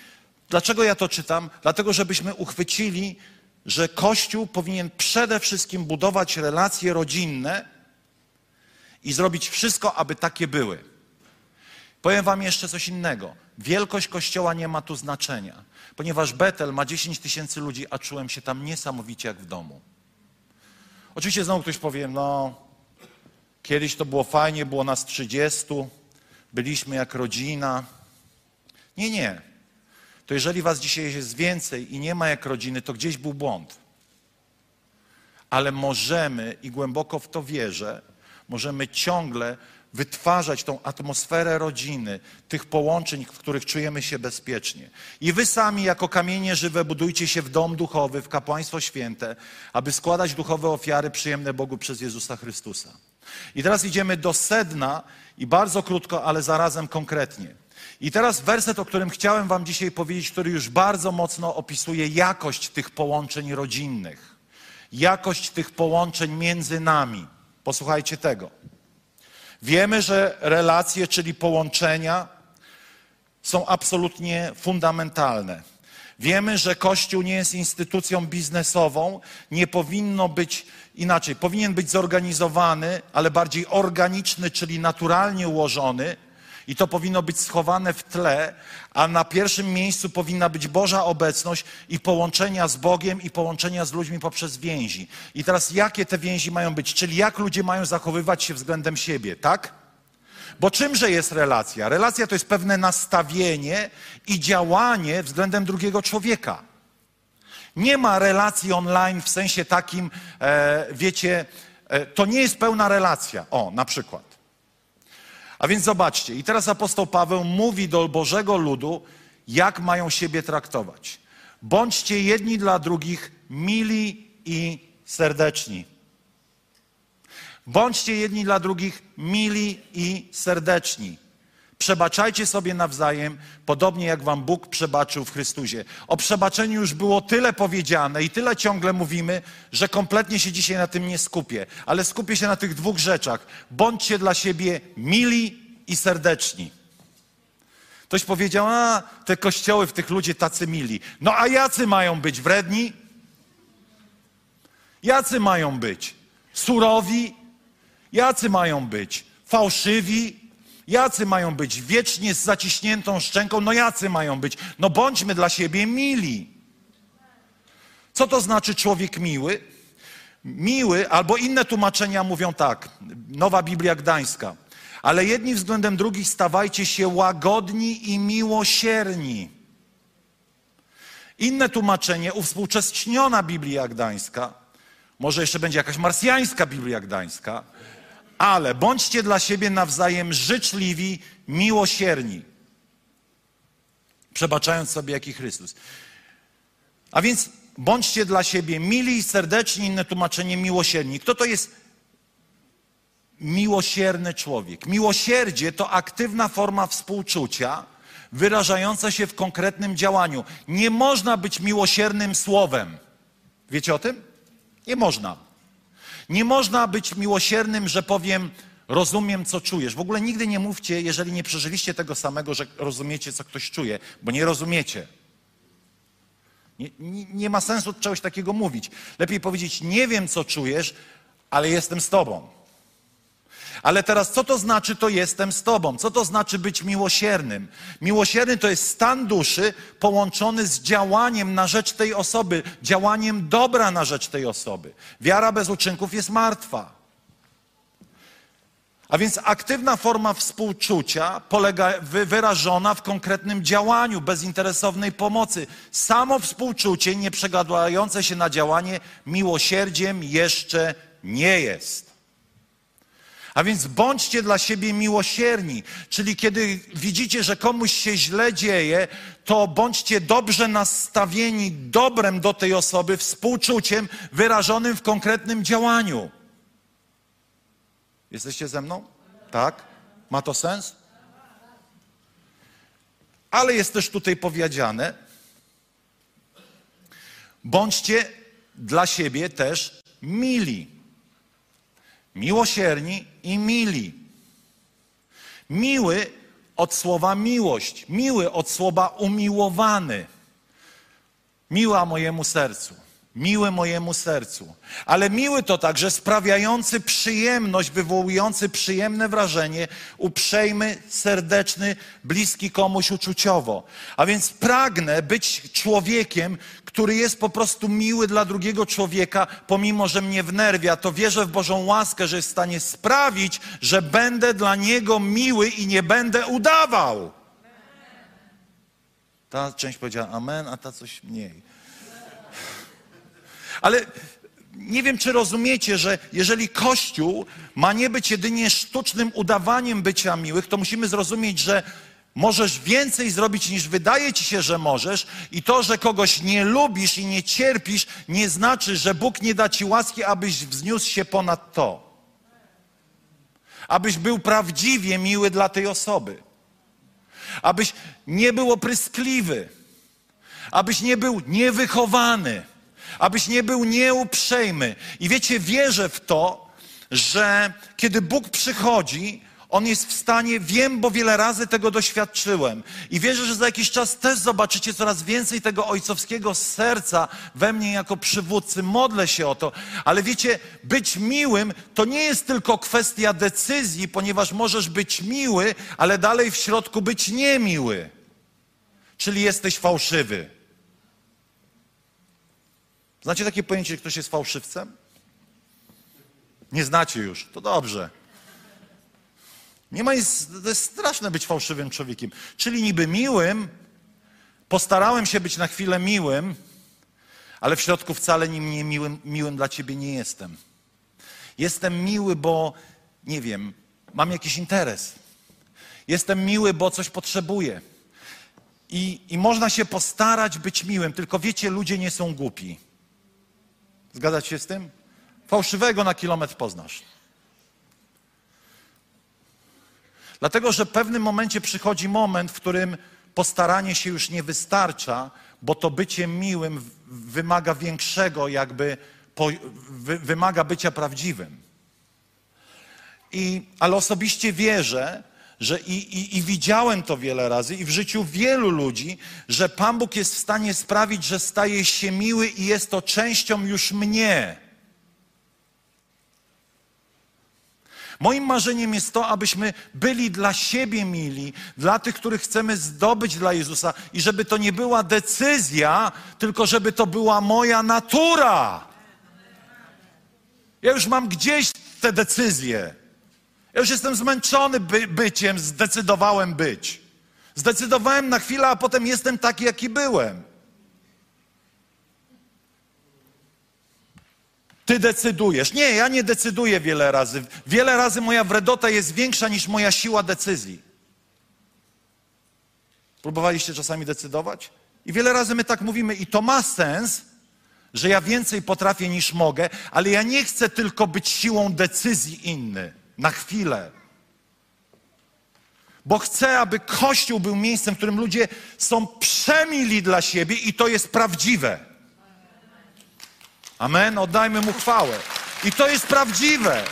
Dlaczego ja to czytam? Dlatego, żebyśmy uchwycili, że Kościół powinien przede wszystkim budować relacje rodzinne i zrobić wszystko, aby takie były. Powiem Wam jeszcze coś innego. Wielkość kościoła nie ma tu znaczenia, ponieważ Betel ma 10 tysięcy ludzi, a czułem się tam niesamowicie jak w domu. Oczywiście znowu ktoś powie, no, kiedyś to było fajnie, było nas 30, byliśmy jak rodzina. Nie, nie. To jeżeli Was dzisiaj jest więcej i nie ma jak rodziny, to gdzieś był błąd. Ale możemy, i głęboko w to wierzę, możemy ciągle wytwarzać tą atmosferę rodziny, tych połączeń, w których czujemy się bezpiecznie. I wy sami, jako kamienie żywe, budujcie się w dom duchowy, w kapłaństwo święte, aby składać duchowe ofiary przyjemne Bogu przez Jezusa Chrystusa. I teraz idziemy do sedna i bardzo krótko, ale zarazem konkretnie. I teraz werset, o którym chciałem Wam dzisiaj powiedzieć, który już bardzo mocno opisuje jakość tych połączeń rodzinnych, jakość tych połączeń między nami. Posłuchajcie tego. Wiemy, że relacje, czyli połączenia, są absolutnie fundamentalne. Wiemy, że Kościół nie jest instytucją biznesową, nie powinno być inaczej, powinien być zorganizowany, ale bardziej organiczny, czyli naturalnie ułożony i to powinno być schowane w tle, a na pierwszym miejscu powinna być Boża obecność i połączenia z Bogiem i połączenia z ludźmi poprzez więzi. I teraz jakie te więzi mają być? Czyli jak ludzie mają zachowywać się względem siebie, tak? Bo czymże jest relacja? Relacja to jest pewne nastawienie i działanie względem drugiego człowieka. Nie ma relacji online w sensie takim, e, wiecie, e, to nie jest pełna relacja. O, na przykład. A więc zobaczcie, i teraz apostoł Paweł mówi do Bożego ludu, jak mają siebie traktować. Bądźcie jedni dla drugich mili i serdeczni. Bądźcie jedni dla drugich mili i serdeczni. Przebaczajcie sobie nawzajem, podobnie jak wam Bóg przebaczył w Chrystusie. O przebaczeniu już było tyle powiedziane i tyle ciągle mówimy, że kompletnie się dzisiaj na tym nie skupię. Ale skupię się na tych dwóch rzeczach. Bądźcie dla siebie mili i serdeczni. Ktoś powiedział, a te kościoły w tych ludzie tacy mili. No a jacy mają być wredni? Jacy mają być? Surowi? Jacy mają być? Fałszywi? Jacy mają być? Wiecznie z zaciśniętą szczęką? No jacy mają być? No bądźmy dla siebie mili. Co to znaczy człowiek miły? Miły, albo inne tłumaczenia mówią tak. Nowa Biblia Gdańska. Ale jedni względem drugich stawajcie się łagodni i miłosierni. Inne tłumaczenie, uwspółcześniona Biblia Gdańska, może jeszcze będzie jakaś marsjańska Biblia Gdańska, ale bądźcie dla siebie nawzajem życzliwi, miłosierni, przebaczając sobie jak i Chrystus. A więc bądźcie dla siebie mili i serdeczni, inne tłumaczenie miłosierni. Kto to jest miłosierny człowiek? Miłosierdzie to aktywna forma współczucia, wyrażająca się w konkretnym działaniu. Nie można być miłosiernym słowem. Wiecie o tym? Nie można. Nie można być miłosiernym, że powiem, rozumiem, co czujesz. W ogóle nigdy nie mówcie, jeżeli nie przeżyliście tego samego, że rozumiecie, co ktoś czuje, bo nie rozumiecie. Nie, nie, nie ma sensu czegoś takiego mówić. Lepiej powiedzieć, nie wiem, co czujesz, ale jestem z tobą. Ale teraz, co to znaczy, to jestem z Tobą? Co to znaczy być miłosiernym? Miłosierny to jest stan duszy połączony z działaniem na rzecz tej osoby, działaniem dobra na rzecz tej osoby. Wiara bez uczynków jest martwa. A więc aktywna forma współczucia polega wyrażona w konkretnym działaniu, bezinteresownej pomocy. Samo współczucie, nie przegadające się na działanie, miłosierdziem jeszcze nie jest. A więc bądźcie dla siebie miłosierni, czyli kiedy widzicie, że komuś się źle dzieje, to bądźcie dobrze nastawieni dobrem do tej osoby, współczuciem wyrażonym w konkretnym działaniu. Jesteście ze mną? Tak? Ma to sens? Ale jest też tutaj powiedziane, bądźcie dla siebie też mili miłosierni i mili. Miły od słowa miłość, miły od słowa umiłowany. Miła mojemu sercu miły mojemu sercu. Ale miły to także sprawiający przyjemność, wywołujący przyjemne wrażenie, uprzejmy, serdeczny, bliski komuś uczuciowo. A więc pragnę być człowiekiem, który jest po prostu miły dla drugiego człowieka, pomimo że mnie wnerwia, to wierzę w Bożą łaskę, że jest w stanie sprawić, że będę dla niego miły i nie będę udawał. Ta część powiedziała amen, a ta coś mniej. Ale nie wiem, czy rozumiecie, że jeżeli Kościół ma nie być jedynie sztucznym udawaniem bycia miłych, to musimy zrozumieć, że możesz więcej zrobić niż wydaje ci się, że możesz, i to, że kogoś nie lubisz i nie cierpisz, nie znaczy, że Bóg nie da ci łaski, abyś wzniósł się ponad to. Abyś był prawdziwie miły dla tej osoby. Abyś nie był opryskliwy. Abyś nie był niewychowany abyś nie był nieuprzejmy. I wiecie, wierzę w to, że kiedy Bóg przychodzi, on jest w stanie, wiem, bo wiele razy tego doświadczyłem. I wierzę, że za jakiś czas też zobaczycie coraz więcej tego ojcowskiego serca we mnie jako przywódcy. Modlę się o to. Ale wiecie, być miłym to nie jest tylko kwestia decyzji, ponieważ możesz być miły, ale dalej w środku być niemiły. Czyli jesteś fałszywy. Znacie takie pojęcie, że ktoś jest fałszywcem? Nie znacie już, to dobrze. Nie ma nic, to jest straszne być fałszywym człowiekiem. Czyli niby miłym, postarałem się być na chwilę miłym, ale w środku wcale nim nie miłym, miłym dla ciebie nie jestem. Jestem miły, bo nie wiem, mam jakiś interes. Jestem miły, bo coś potrzebuję. I, I można się postarać być miłym, tylko wiecie, ludzie nie są głupi. Zgadzać się z tym? Fałszywego na kilometr poznasz. Dlatego, że w pewnym momencie przychodzi moment, w którym postaranie się już nie wystarcza, bo to bycie miłym wymaga większego, jakby wymaga bycia prawdziwym. I, ale osobiście wierzę, że i, i, i widziałem to wiele razy i w życiu wielu ludzi, że Pan Bóg jest w stanie sprawić, że staje się miły i jest to częścią już mnie. Moim marzeniem jest to, abyśmy byli dla siebie mili, dla tych, których chcemy zdobyć dla Jezusa i żeby to nie była decyzja, tylko żeby to była moja natura. Ja już mam gdzieś te decyzje. Ja już jestem zmęczony by, byciem, zdecydowałem być. Zdecydowałem na chwilę, a potem jestem taki, jaki byłem. Ty decydujesz. Nie, ja nie decyduję wiele razy. Wiele razy moja wredota jest większa niż moja siła decyzji. Próbowaliście czasami decydować? I wiele razy my tak mówimy, i to ma sens, że ja więcej potrafię niż mogę, ale ja nie chcę tylko być siłą decyzji inny na chwilę. Bo chcę, aby Kościół był miejscem, w którym ludzie są przemili dla siebie i to jest prawdziwe. Amen. Oddajmy mu chwałę. I to jest prawdziwe.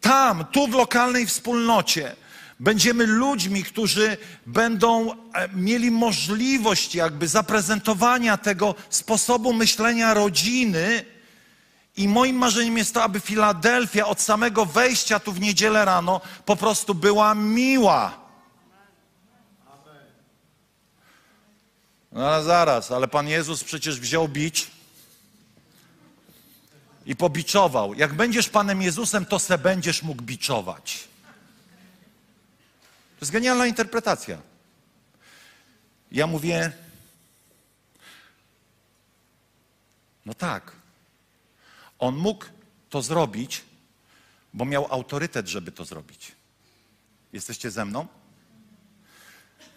Tam, tu w lokalnej wspólnocie, będziemy ludźmi, którzy będą e, mieli możliwość jakby zaprezentowania tego sposobu myślenia rodziny. I moim marzeniem jest to, aby Filadelfia od samego wejścia tu w niedzielę rano po prostu była miła. No ale zaraz, ale Pan Jezus przecież wziął bicz i pobiczował. Jak będziesz Panem Jezusem, to se będziesz mógł biczować. To jest genialna interpretacja. Ja mówię, no tak. On mógł to zrobić, bo miał autorytet, żeby to zrobić. Jesteście ze mną?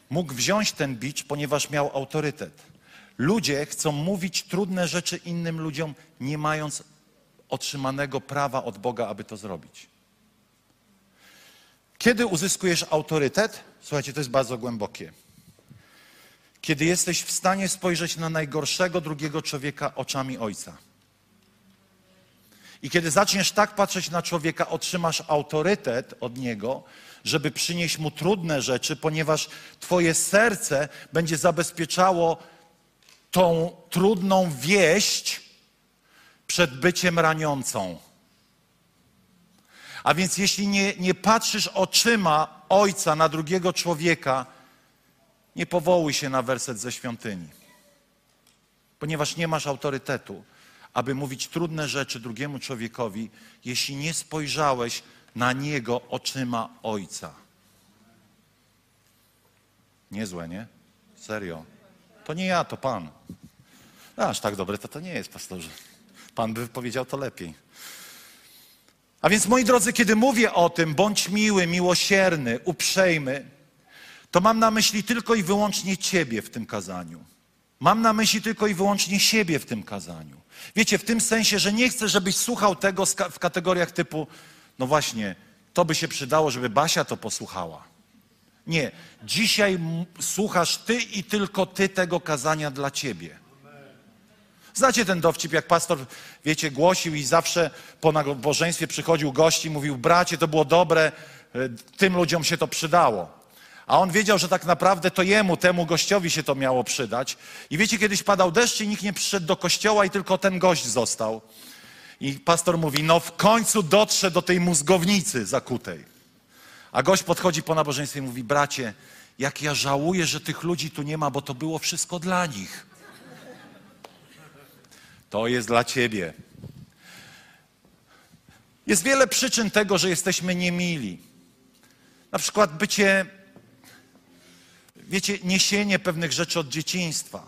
Mógł wziąć ten bicz, ponieważ miał autorytet. Ludzie chcą mówić trudne rzeczy innym ludziom, nie mając otrzymanego prawa od Boga, aby to zrobić. Kiedy uzyskujesz autorytet? Słuchajcie, to jest bardzo głębokie. Kiedy jesteś w stanie spojrzeć na najgorszego drugiego człowieka oczami Ojca. I kiedy zaczniesz tak patrzeć na człowieka, otrzymasz autorytet od niego, żeby przynieść mu trudne rzeczy, ponieważ Twoje serce będzie zabezpieczało tą trudną wieść przed byciem raniącą. A więc jeśli nie, nie patrzysz oczyma Ojca na drugiego człowieka, nie powołuj się na werset ze świątyni, ponieważ nie masz autorytetu, aby mówić trudne rzeczy drugiemu człowiekowi, jeśli nie spojrzałeś na niego oczyma Ojca. Niezłe, nie? Serio. To nie ja, to Pan. No, aż tak dobre to to nie jest, pastorze. Pan by powiedział to lepiej. A więc, moi drodzy, kiedy mówię o tym, bądź miły, miłosierny, uprzejmy, to mam na myśli tylko i wyłącznie Ciebie w tym kazaniu. Mam na myśli tylko i wyłącznie siebie w tym kazaniu. Wiecie, w tym sensie, że nie chcę, żebyś słuchał tego w kategoriach typu, no właśnie, to by się przydało, żeby Basia to posłuchała. Nie, dzisiaj słuchasz Ty i tylko Ty tego kazania dla Ciebie. Znacie ten dowcip, jak pastor, wiecie, głosił i zawsze po nabożeństwie przychodził gości i mówił, bracie, to było dobre, e, tym ludziom się to przydało. A on wiedział, że tak naprawdę to jemu, temu gościowi się to miało przydać. I wiecie, kiedyś padał deszcz i nikt nie przyszedł do kościoła i tylko ten gość został. I pastor mówi, no w końcu dotrze do tej mózgownicy zakutej. A gość podchodzi po nabożeństwie i mówi, bracie, jak ja żałuję, że tych ludzi tu nie ma, bo to było wszystko dla nich. To jest dla ciebie. Jest wiele przyczyn tego, że jesteśmy niemili. Na przykład bycie, wiecie, niesienie pewnych rzeczy od dzieciństwa.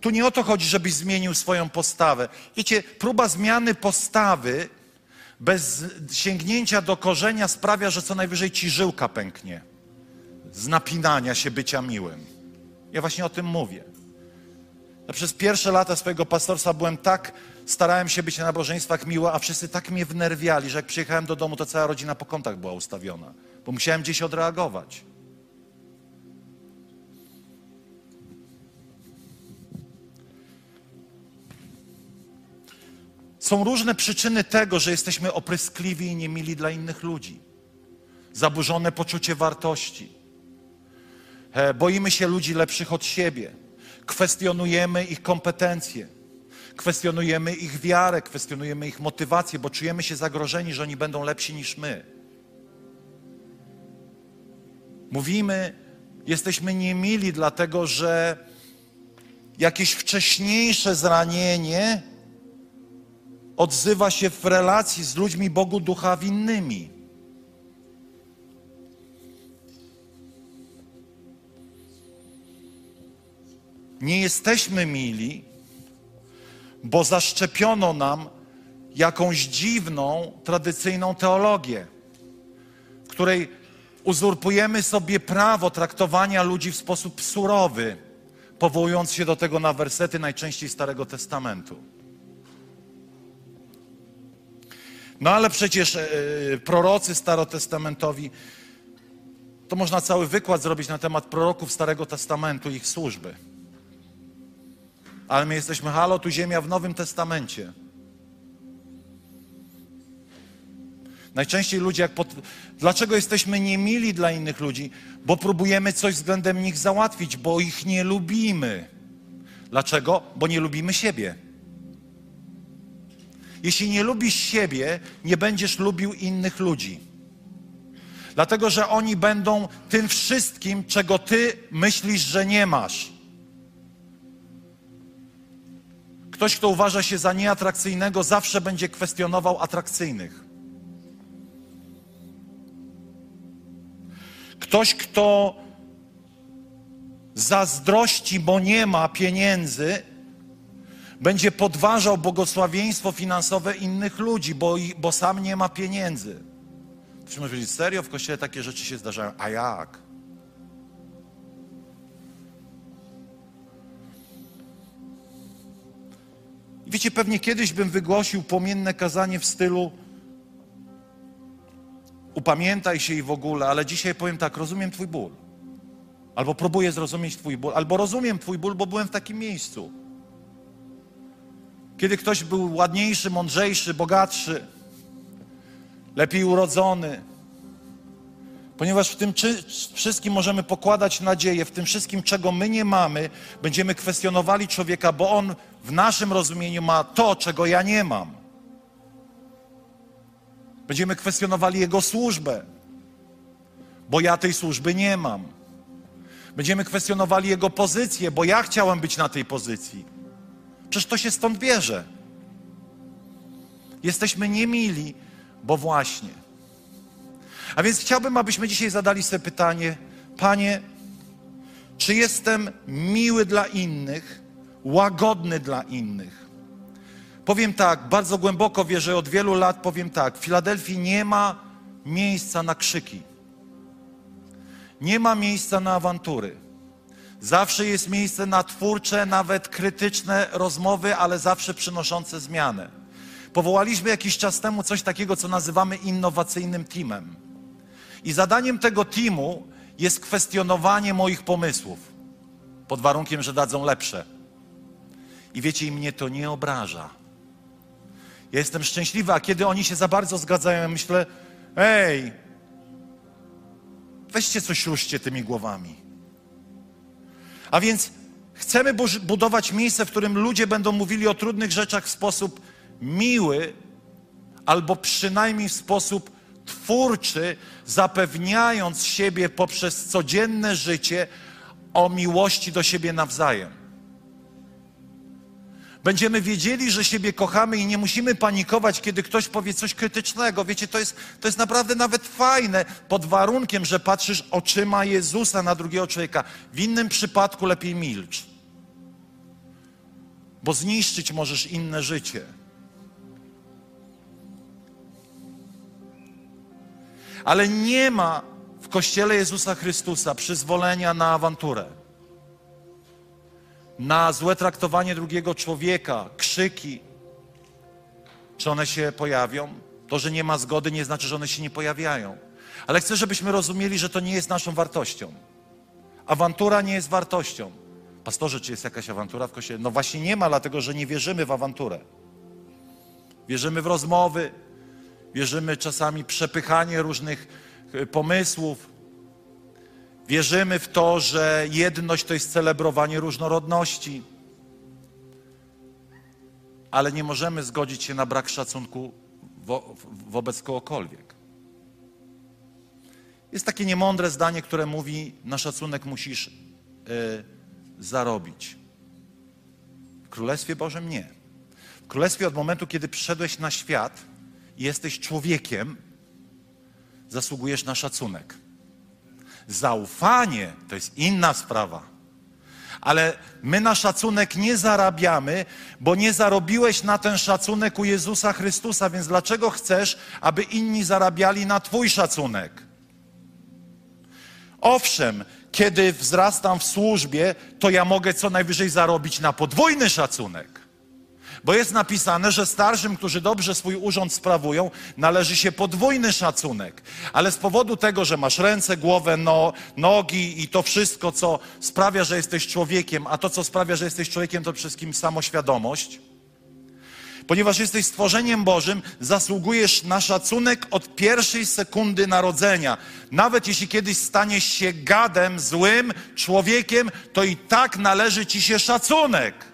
Tu nie o to chodzi, żebyś zmienił swoją postawę. Wiecie, próba zmiany postawy bez sięgnięcia do korzenia sprawia, że co najwyżej ci żyłka pęknie z napinania się bycia miłym. Ja właśnie o tym mówię. Ja przez pierwsze lata swojego pastorstwa byłem tak starałem się być na nabożeństwach miły, a wszyscy tak mnie wnerwiali, że jak przyjechałem do domu, to cała rodzina po kątach była ustawiona, bo musiałem gdzieś odreagować. Są różne przyczyny tego, że jesteśmy opryskliwi i niemili dla innych ludzi. Zaburzone poczucie wartości. E, boimy się ludzi lepszych od siebie. Kwestionujemy ich kompetencje. Kwestionujemy ich wiarę, kwestionujemy ich motywację, bo czujemy się zagrożeni, że oni będą lepsi niż my. Mówimy, jesteśmy niemili, dlatego że jakieś wcześniejsze zranienie odzywa się w relacji z ludźmi Bogu ducha winnymi. Nie jesteśmy mili, bo zaszczepiono nam jakąś dziwną, tradycyjną teologię, w której uzurpujemy sobie prawo traktowania ludzi w sposób surowy, powołując się do tego na wersety najczęściej Starego Testamentu. No ale przecież yy, prorocy starotestamentowi, to można cały wykład zrobić na temat proroków Starego Testamentu, ich służby. Ale my jesteśmy, halo, tu ziemia w Nowym Testamencie. Najczęściej ludzie, jak pod... dlaczego jesteśmy niemili dla innych ludzi? Bo próbujemy coś względem nich załatwić, bo ich nie lubimy. Dlaczego? Bo nie lubimy siebie. Jeśli nie lubisz siebie, nie będziesz lubił innych ludzi. Dlatego, że oni będą tym wszystkim, czego ty myślisz, że nie masz. Ktoś, kto uważa się za nieatrakcyjnego, zawsze będzie kwestionował atrakcyjnych. Ktoś, kto zazdrości, bo nie ma pieniędzy, będzie podważał błogosławieństwo finansowe innych ludzi, bo, bo sam nie ma pieniędzy. Ktoś może powiedzieć, serio, w kościele takie rzeczy się zdarzają. A jak? I wiecie, pewnie kiedyś bym wygłosił płomienne kazanie w stylu upamiętaj się i w ogóle, ale dzisiaj powiem tak, rozumiem Twój ból. Albo próbuję zrozumieć Twój ból, albo rozumiem Twój ból, bo byłem w takim miejscu. Kiedy ktoś był ładniejszy, mądrzejszy, bogatszy, lepiej urodzony, ponieważ w tym wszystkim możemy pokładać nadzieję, w tym wszystkim, czego my nie mamy, będziemy kwestionowali człowieka, bo on w naszym rozumieniu ma to, czego ja nie mam. Będziemy kwestionowali jego służbę, bo ja tej służby nie mam. Będziemy kwestionowali jego pozycję, bo ja chciałem być na tej pozycji. Przecież to się stąd bierze. Jesteśmy niemili, bo właśnie. A więc chciałbym, abyśmy dzisiaj zadali sobie pytanie, Panie, czy jestem miły dla innych, łagodny dla innych? Powiem tak, bardzo głęboko wierzę, od wielu lat powiem tak, w Filadelfii nie ma miejsca na krzyki. Nie ma miejsca na awantury. Zawsze jest miejsce na twórcze, nawet krytyczne rozmowy, ale zawsze przynoszące zmianę. Powołaliśmy jakiś czas temu coś takiego, co nazywamy innowacyjnym teamem. I zadaniem tego teamu jest kwestionowanie moich pomysłów, pod warunkiem, że dadzą lepsze. I wiecie, i mnie to nie obraża. Ja jestem szczęśliwy, a kiedy oni się za bardzo zgadzają, ja myślę, ej, weźcie coś ruszcie tymi głowami. A więc chcemy budować miejsce, w którym ludzie będą mówili o trudnych rzeczach w sposób miły, albo przynajmniej w sposób twórczy, zapewniając siebie poprzez codzienne życie o miłości do siebie nawzajem. Będziemy wiedzieli, że siebie kochamy i nie musimy panikować, kiedy ktoś powie coś krytycznego. Wiecie, to jest, to jest naprawdę nawet fajne, pod warunkiem, że patrzysz oczyma Jezusa na drugiego człowieka. W innym przypadku lepiej milcz, bo zniszczyć możesz inne życie. Ale nie ma w Kościele Jezusa Chrystusa przyzwolenia na awanturę na złe traktowanie drugiego człowieka, krzyki, Czy one się pojawią? To, że nie ma zgody, nie znaczy, że one się nie pojawiają. Ale chcę, żebyśmy rozumieli, że to nie jest naszą wartością. Awantura nie jest wartością. Pastorze, czy jest jakaś awantura w kościele? No właśnie nie ma, dlatego że nie wierzymy w awanturę. Wierzymy w rozmowy, wierzymy czasami przepychanie różnych e, pomysłów. Wierzymy w to, że jedność to jest celebrowanie różnorodności. Ale nie możemy zgodzić się na brak szacunku wo wobec kogokolwiek. Jest takie niemądre zdanie, które mówi: Na szacunek musisz y, zarobić. W Królestwie Bożym nie. W Królestwie od momentu, kiedy przyszedłeś na świat i jesteś człowiekiem, zasługujesz na szacunek. Zaufanie to jest inna sprawa. Ale my na szacunek nie zarabiamy, bo nie zarobiłeś na ten szacunek u Jezusa Chrystusa, więc dlaczego chcesz, aby inni zarabiali na Twój szacunek? Owszem, kiedy wzrastam w służbie, to ja mogę co najwyżej zarobić na podwójny szacunek. Bo jest napisane, że starszym, którzy dobrze swój urząd sprawują, należy się podwójny szacunek. Ale z powodu tego, że masz ręce, głowę, no, nogi i to wszystko, co sprawia, że jesteś człowiekiem, a to, co sprawia, że jesteś człowiekiem, to przede wszystkim samoświadomość, Ponieważ jesteś stworzeniem Bożym, zasługujesz na szacunek od pierwszej sekundy narodzenia. Nawet jeśli kiedyś staniesz się gadem, złym człowiekiem, to i tak należy ci się szacunek.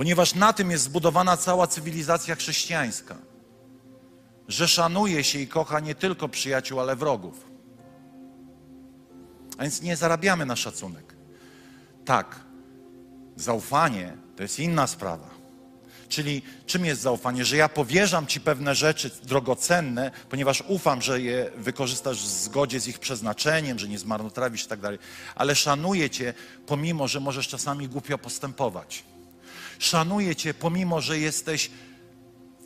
Ponieważ na tym jest zbudowana cała cywilizacja chrześcijańska, że szanuje się i kocha nie tylko przyjaciół, ale wrogów. A więc nie zarabiamy na szacunek. Tak, zaufanie to jest inna sprawa. Czyli czym jest zaufanie? Że ja powierzam Ci pewne rzeczy drogocenne, ponieważ ufam, że je wykorzystasz w zgodzie z ich przeznaczeniem, że nie zmarnotrawisz i tak dalej. Ale szanuję Cię, pomimo, że możesz czasami głupio postępować. Szanuję Cię, pomimo, że jesteś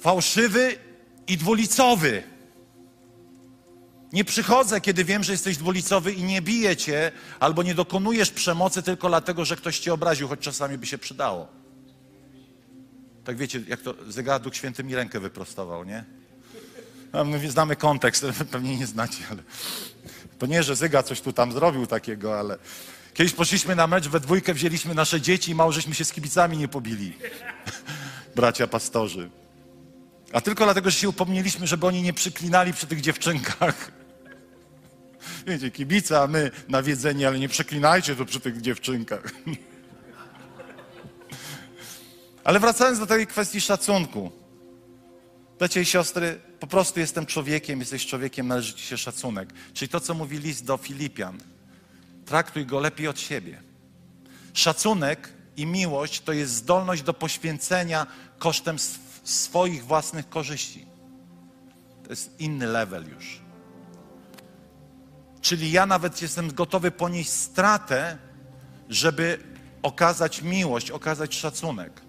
fałszywy i dwulicowy. Nie przychodzę, kiedy wiem, że jesteś dwulicowy i nie biję cię, albo nie dokonujesz przemocy tylko dlatego, że ktoś cię obraził, choć czasami by się przydało. Tak wiecie, jak to zegar Duch Święty mi rękę wyprostował, nie? Znamy kontekst, <laughs> pewnie nie znacie, ale to nie, że Zyga coś tu tam zrobił takiego, ale kiedyś poszliśmy na mecz, we dwójkę wzięliśmy nasze dzieci i mało żeśmy się z kibicami nie pobili. <laughs> Bracia pastorzy. A tylko dlatego, że się upomnieliśmy, żeby oni nie przyklinali przy tych dziewczynkach. <laughs> Wiecie, kibica, a my nawiedzeni, ale nie przeklinajcie tu przy tych dziewczynkach. <laughs> Ale wracając do tej kwestii szacunku. Bracia i siostry, po prostu jestem człowiekiem, jesteś człowiekiem, należy ci się szacunek. Czyli to, co mówi list do Filipian. Traktuj go lepiej od siebie. Szacunek i miłość to jest zdolność do poświęcenia kosztem swoich własnych korzyści. To jest inny level już. Czyli ja nawet jestem gotowy ponieść stratę, żeby okazać miłość, okazać szacunek.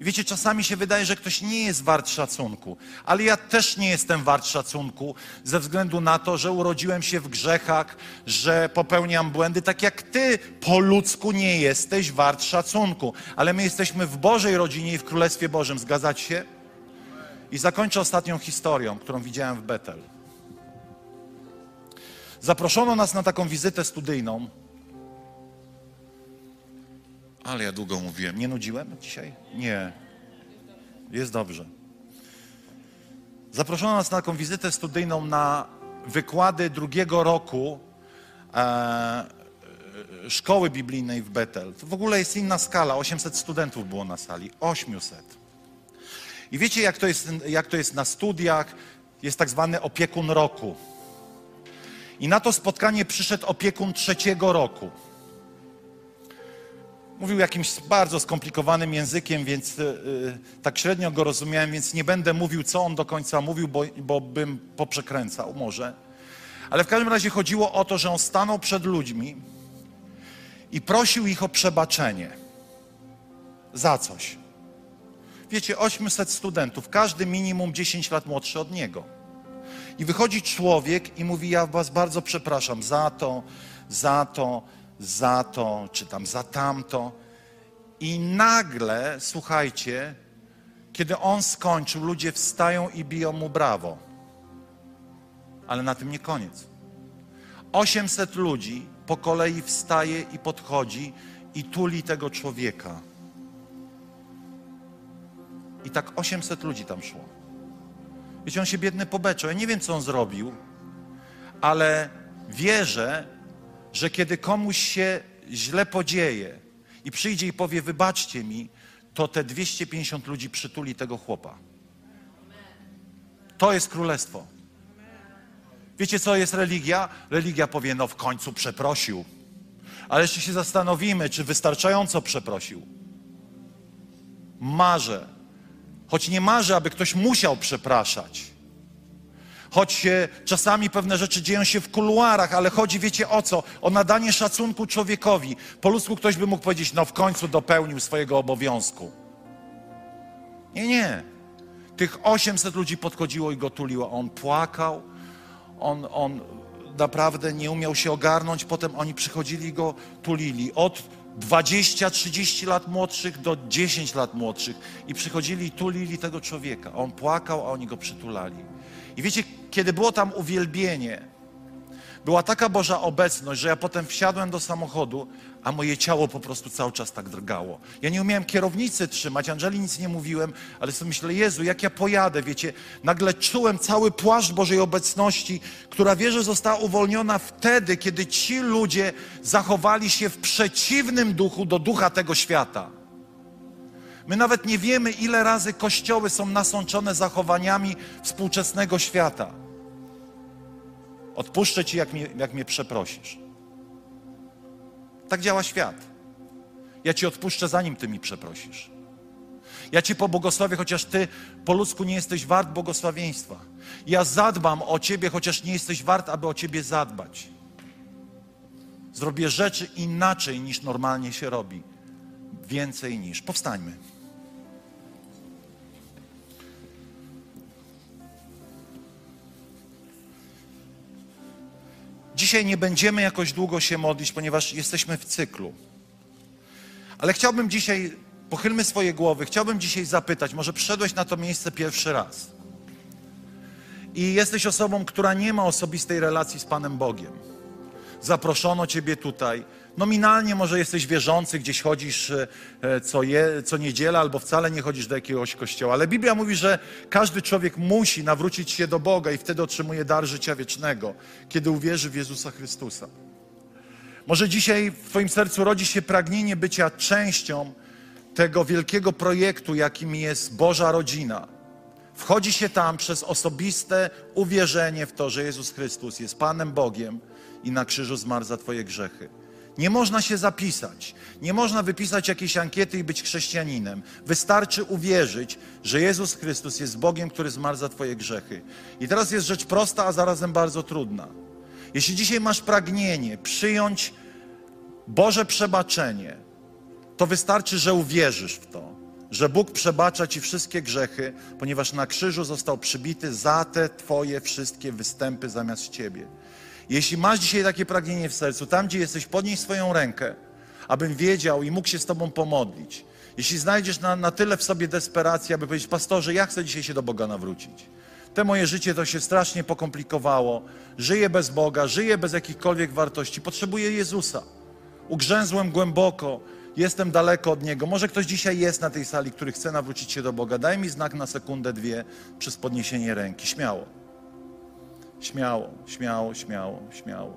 Wiecie, czasami się wydaje, że ktoś nie jest wart szacunku, ale ja też nie jestem wart szacunku ze względu na to, że urodziłem się w grzechach, że popełniam błędy, tak jak ty po ludzku nie jesteś wart szacunku. Ale my jesteśmy w Bożej rodzinie i w Królestwie Bożym, zgadzać się? I zakończę ostatnią historią, którą widziałem w Betel. Zaproszono nas na taką wizytę studyjną. Ale ja długo mówiłem. Nie nudziłem dzisiaj? Nie. Jest dobrze. Zaproszono nas na taką wizytę studyjną na wykłady drugiego roku e, szkoły biblijnej w Betel. To w ogóle jest inna skala. 800 studentów było na sali. 800. I wiecie, jak to jest, jak to jest na studiach? Jest tak zwany opiekun roku. I na to spotkanie przyszedł opiekun trzeciego roku. Mówił jakimś bardzo skomplikowanym językiem, więc yy, tak średnio go rozumiałem, więc nie będę mówił, co on do końca mówił, bo, bo bym poprzekręcał może. Ale w każdym razie chodziło o to, że on stanął przed ludźmi i prosił ich o przebaczenie za coś. Wiecie, 800 studentów, każdy minimum 10 lat młodszy od niego. I wychodzi człowiek i mówi: Ja Was bardzo przepraszam za to, za to, za to, czy tam za tamto. I nagle, słuchajcie, kiedy on skończył, ludzie wstają i biją mu brawo. Ale na tym nie koniec. 800 ludzi po kolei wstaje i podchodzi i tuli tego człowieka. I tak 800 ludzi tam szło. Wiecie, on się biedny pobeczał. Ja nie wiem, co on zrobił, ale wierzę, że kiedy komuś się źle podzieje i przyjdzie i powie, wybaczcie mi, to te 250 ludzi przytuli tego chłopa. To jest królestwo. Wiecie, co jest religia? Religia powie, no w końcu przeprosił. Ale jeszcze się zastanowimy, czy wystarczająco przeprosił. Marzę, choć nie marzę, aby ktoś musiał przepraszać. Choć czasami pewne rzeczy dzieją się w kuluarach, ale chodzi, wiecie o co? O nadanie szacunku człowiekowi. Po ludzku ktoś by mógł powiedzieć, no w końcu dopełnił swojego obowiązku. Nie, nie. Tych 800 ludzi podchodziło i go tuliło. On płakał, on, on naprawdę nie umiał się ogarnąć. Potem oni przychodzili i go tulili. Od 20-30 lat młodszych do 10 lat młodszych. I przychodzili i tulili tego człowieka. On płakał, a oni go przytulali. I wiecie, kiedy było tam uwielbienie, była taka Boża obecność, że ja potem wsiadłem do samochodu, a moje ciało po prostu cały czas tak drgało. Ja nie umiałem kierownicy trzymać, Angeli nic nie mówiłem, ale sobie myślę, Jezu, jak ja pojadę, wiecie, nagle czułem cały płaszcz Bożej obecności, która wierzę została uwolniona wtedy, kiedy ci ludzie zachowali się w przeciwnym duchu do ducha tego świata. My nawet nie wiemy, ile razy kościoły są nasączone zachowaniami współczesnego świata. Odpuszczę ci, jak mnie, jak mnie przeprosisz. Tak działa świat. Ja ci odpuszczę, zanim ty mi przeprosisz. Ja ci pobłogosławię, chociaż ty po ludzku nie jesteś wart błogosławieństwa. Ja zadbam o ciebie, chociaż nie jesteś wart, aby o ciebie zadbać. Zrobię rzeczy inaczej niż normalnie się robi. Więcej niż. Powstańmy. Dzisiaj nie będziemy jakoś długo się modlić, ponieważ jesteśmy w cyklu. Ale chciałbym dzisiaj, pochylmy swoje głowy, chciałbym dzisiaj zapytać, może przyszedłeś na to miejsce pierwszy raz i jesteś osobą, która nie ma osobistej relacji z Panem Bogiem. Zaproszono Ciebie tutaj, Nominalnie może jesteś wierzący, gdzieś chodzisz e, co, je, co niedziela, albo wcale nie chodzisz do jakiegoś kościoła. Ale Biblia mówi, że każdy człowiek musi nawrócić się do Boga i wtedy otrzymuje dar życia wiecznego, kiedy uwierzy w Jezusa Chrystusa. Może dzisiaj w Twoim sercu rodzi się pragnienie bycia częścią tego wielkiego projektu, jakim jest Boża rodzina. Wchodzi się tam przez osobiste uwierzenie w to, że Jezus Chrystus jest Panem Bogiem i na krzyżu zmarł za Twoje grzechy. Nie można się zapisać, nie można wypisać jakiejś ankiety i być chrześcijaninem. Wystarczy uwierzyć, że Jezus Chrystus jest Bogiem, który zmarł za Twoje grzechy. I teraz jest rzecz prosta, a zarazem bardzo trudna. Jeśli dzisiaj masz pragnienie przyjąć Boże przebaczenie, to wystarczy, że uwierzysz w to, że Bóg przebacza Ci wszystkie grzechy, ponieważ na krzyżu został przybity za te Twoje wszystkie występy zamiast Ciebie. Jeśli masz dzisiaj takie pragnienie w sercu, tam gdzie jesteś, podnieś swoją rękę, abym wiedział i mógł się z Tobą pomodlić. Jeśli znajdziesz na, na tyle w sobie desperacji, aby powiedzieć, pastorze, ja chcę dzisiaj się do Boga nawrócić. Te moje życie to się strasznie pokomplikowało. Żyję bez Boga, żyję bez jakichkolwiek wartości. Potrzebuję Jezusa. Ugrzęzłem głęboko, jestem daleko od Niego. Może ktoś dzisiaj jest na tej sali, który chce nawrócić się do Boga. Daj mi znak na sekundę, dwie przez podniesienie ręki. Śmiało. Śmiało, śmiało, śmiało, śmiało.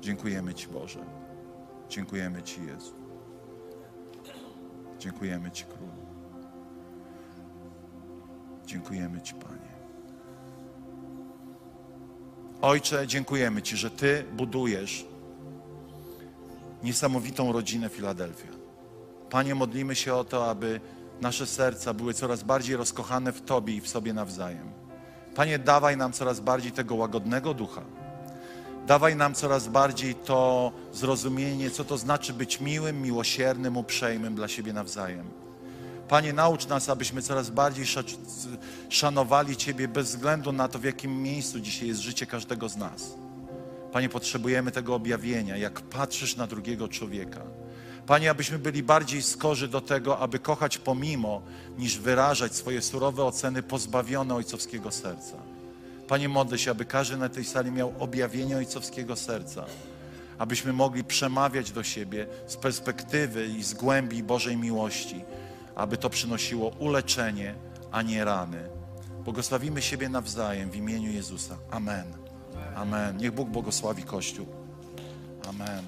Dziękujemy Ci, Boże. Dziękujemy Ci, Jezu. Dziękujemy Ci, Królu. Dziękujemy Ci, Panie. Ojcze, dziękujemy Ci, że Ty budujesz niesamowitą rodzinę Filadelfia. Panie, modlimy się o to, aby nasze serca były coraz bardziej rozkochane w Tobie i w sobie nawzajem. Panie, dawaj nam coraz bardziej tego łagodnego ducha. Dawaj nam coraz bardziej to zrozumienie, co to znaczy być miłym, miłosiernym, uprzejmym dla siebie nawzajem. Panie, naucz nas, abyśmy coraz bardziej szanowali Ciebie bez względu na to, w jakim miejscu dzisiaj jest życie każdego z nas. Panie, potrzebujemy tego objawienia, jak patrzysz na drugiego człowieka. Panie, abyśmy byli bardziej skorzy do tego, aby kochać pomimo, niż wyrażać swoje surowe oceny pozbawione ojcowskiego serca. Panie, modlę się, aby każdy na tej sali miał objawienie ojcowskiego serca, abyśmy mogli przemawiać do siebie z perspektywy i z głębi Bożej miłości, aby to przynosiło uleczenie, a nie rany. Błogosławimy siebie nawzajem w imieniu Jezusa. Amen. Amen. Niech Bóg błogosławi Kościół. Amen.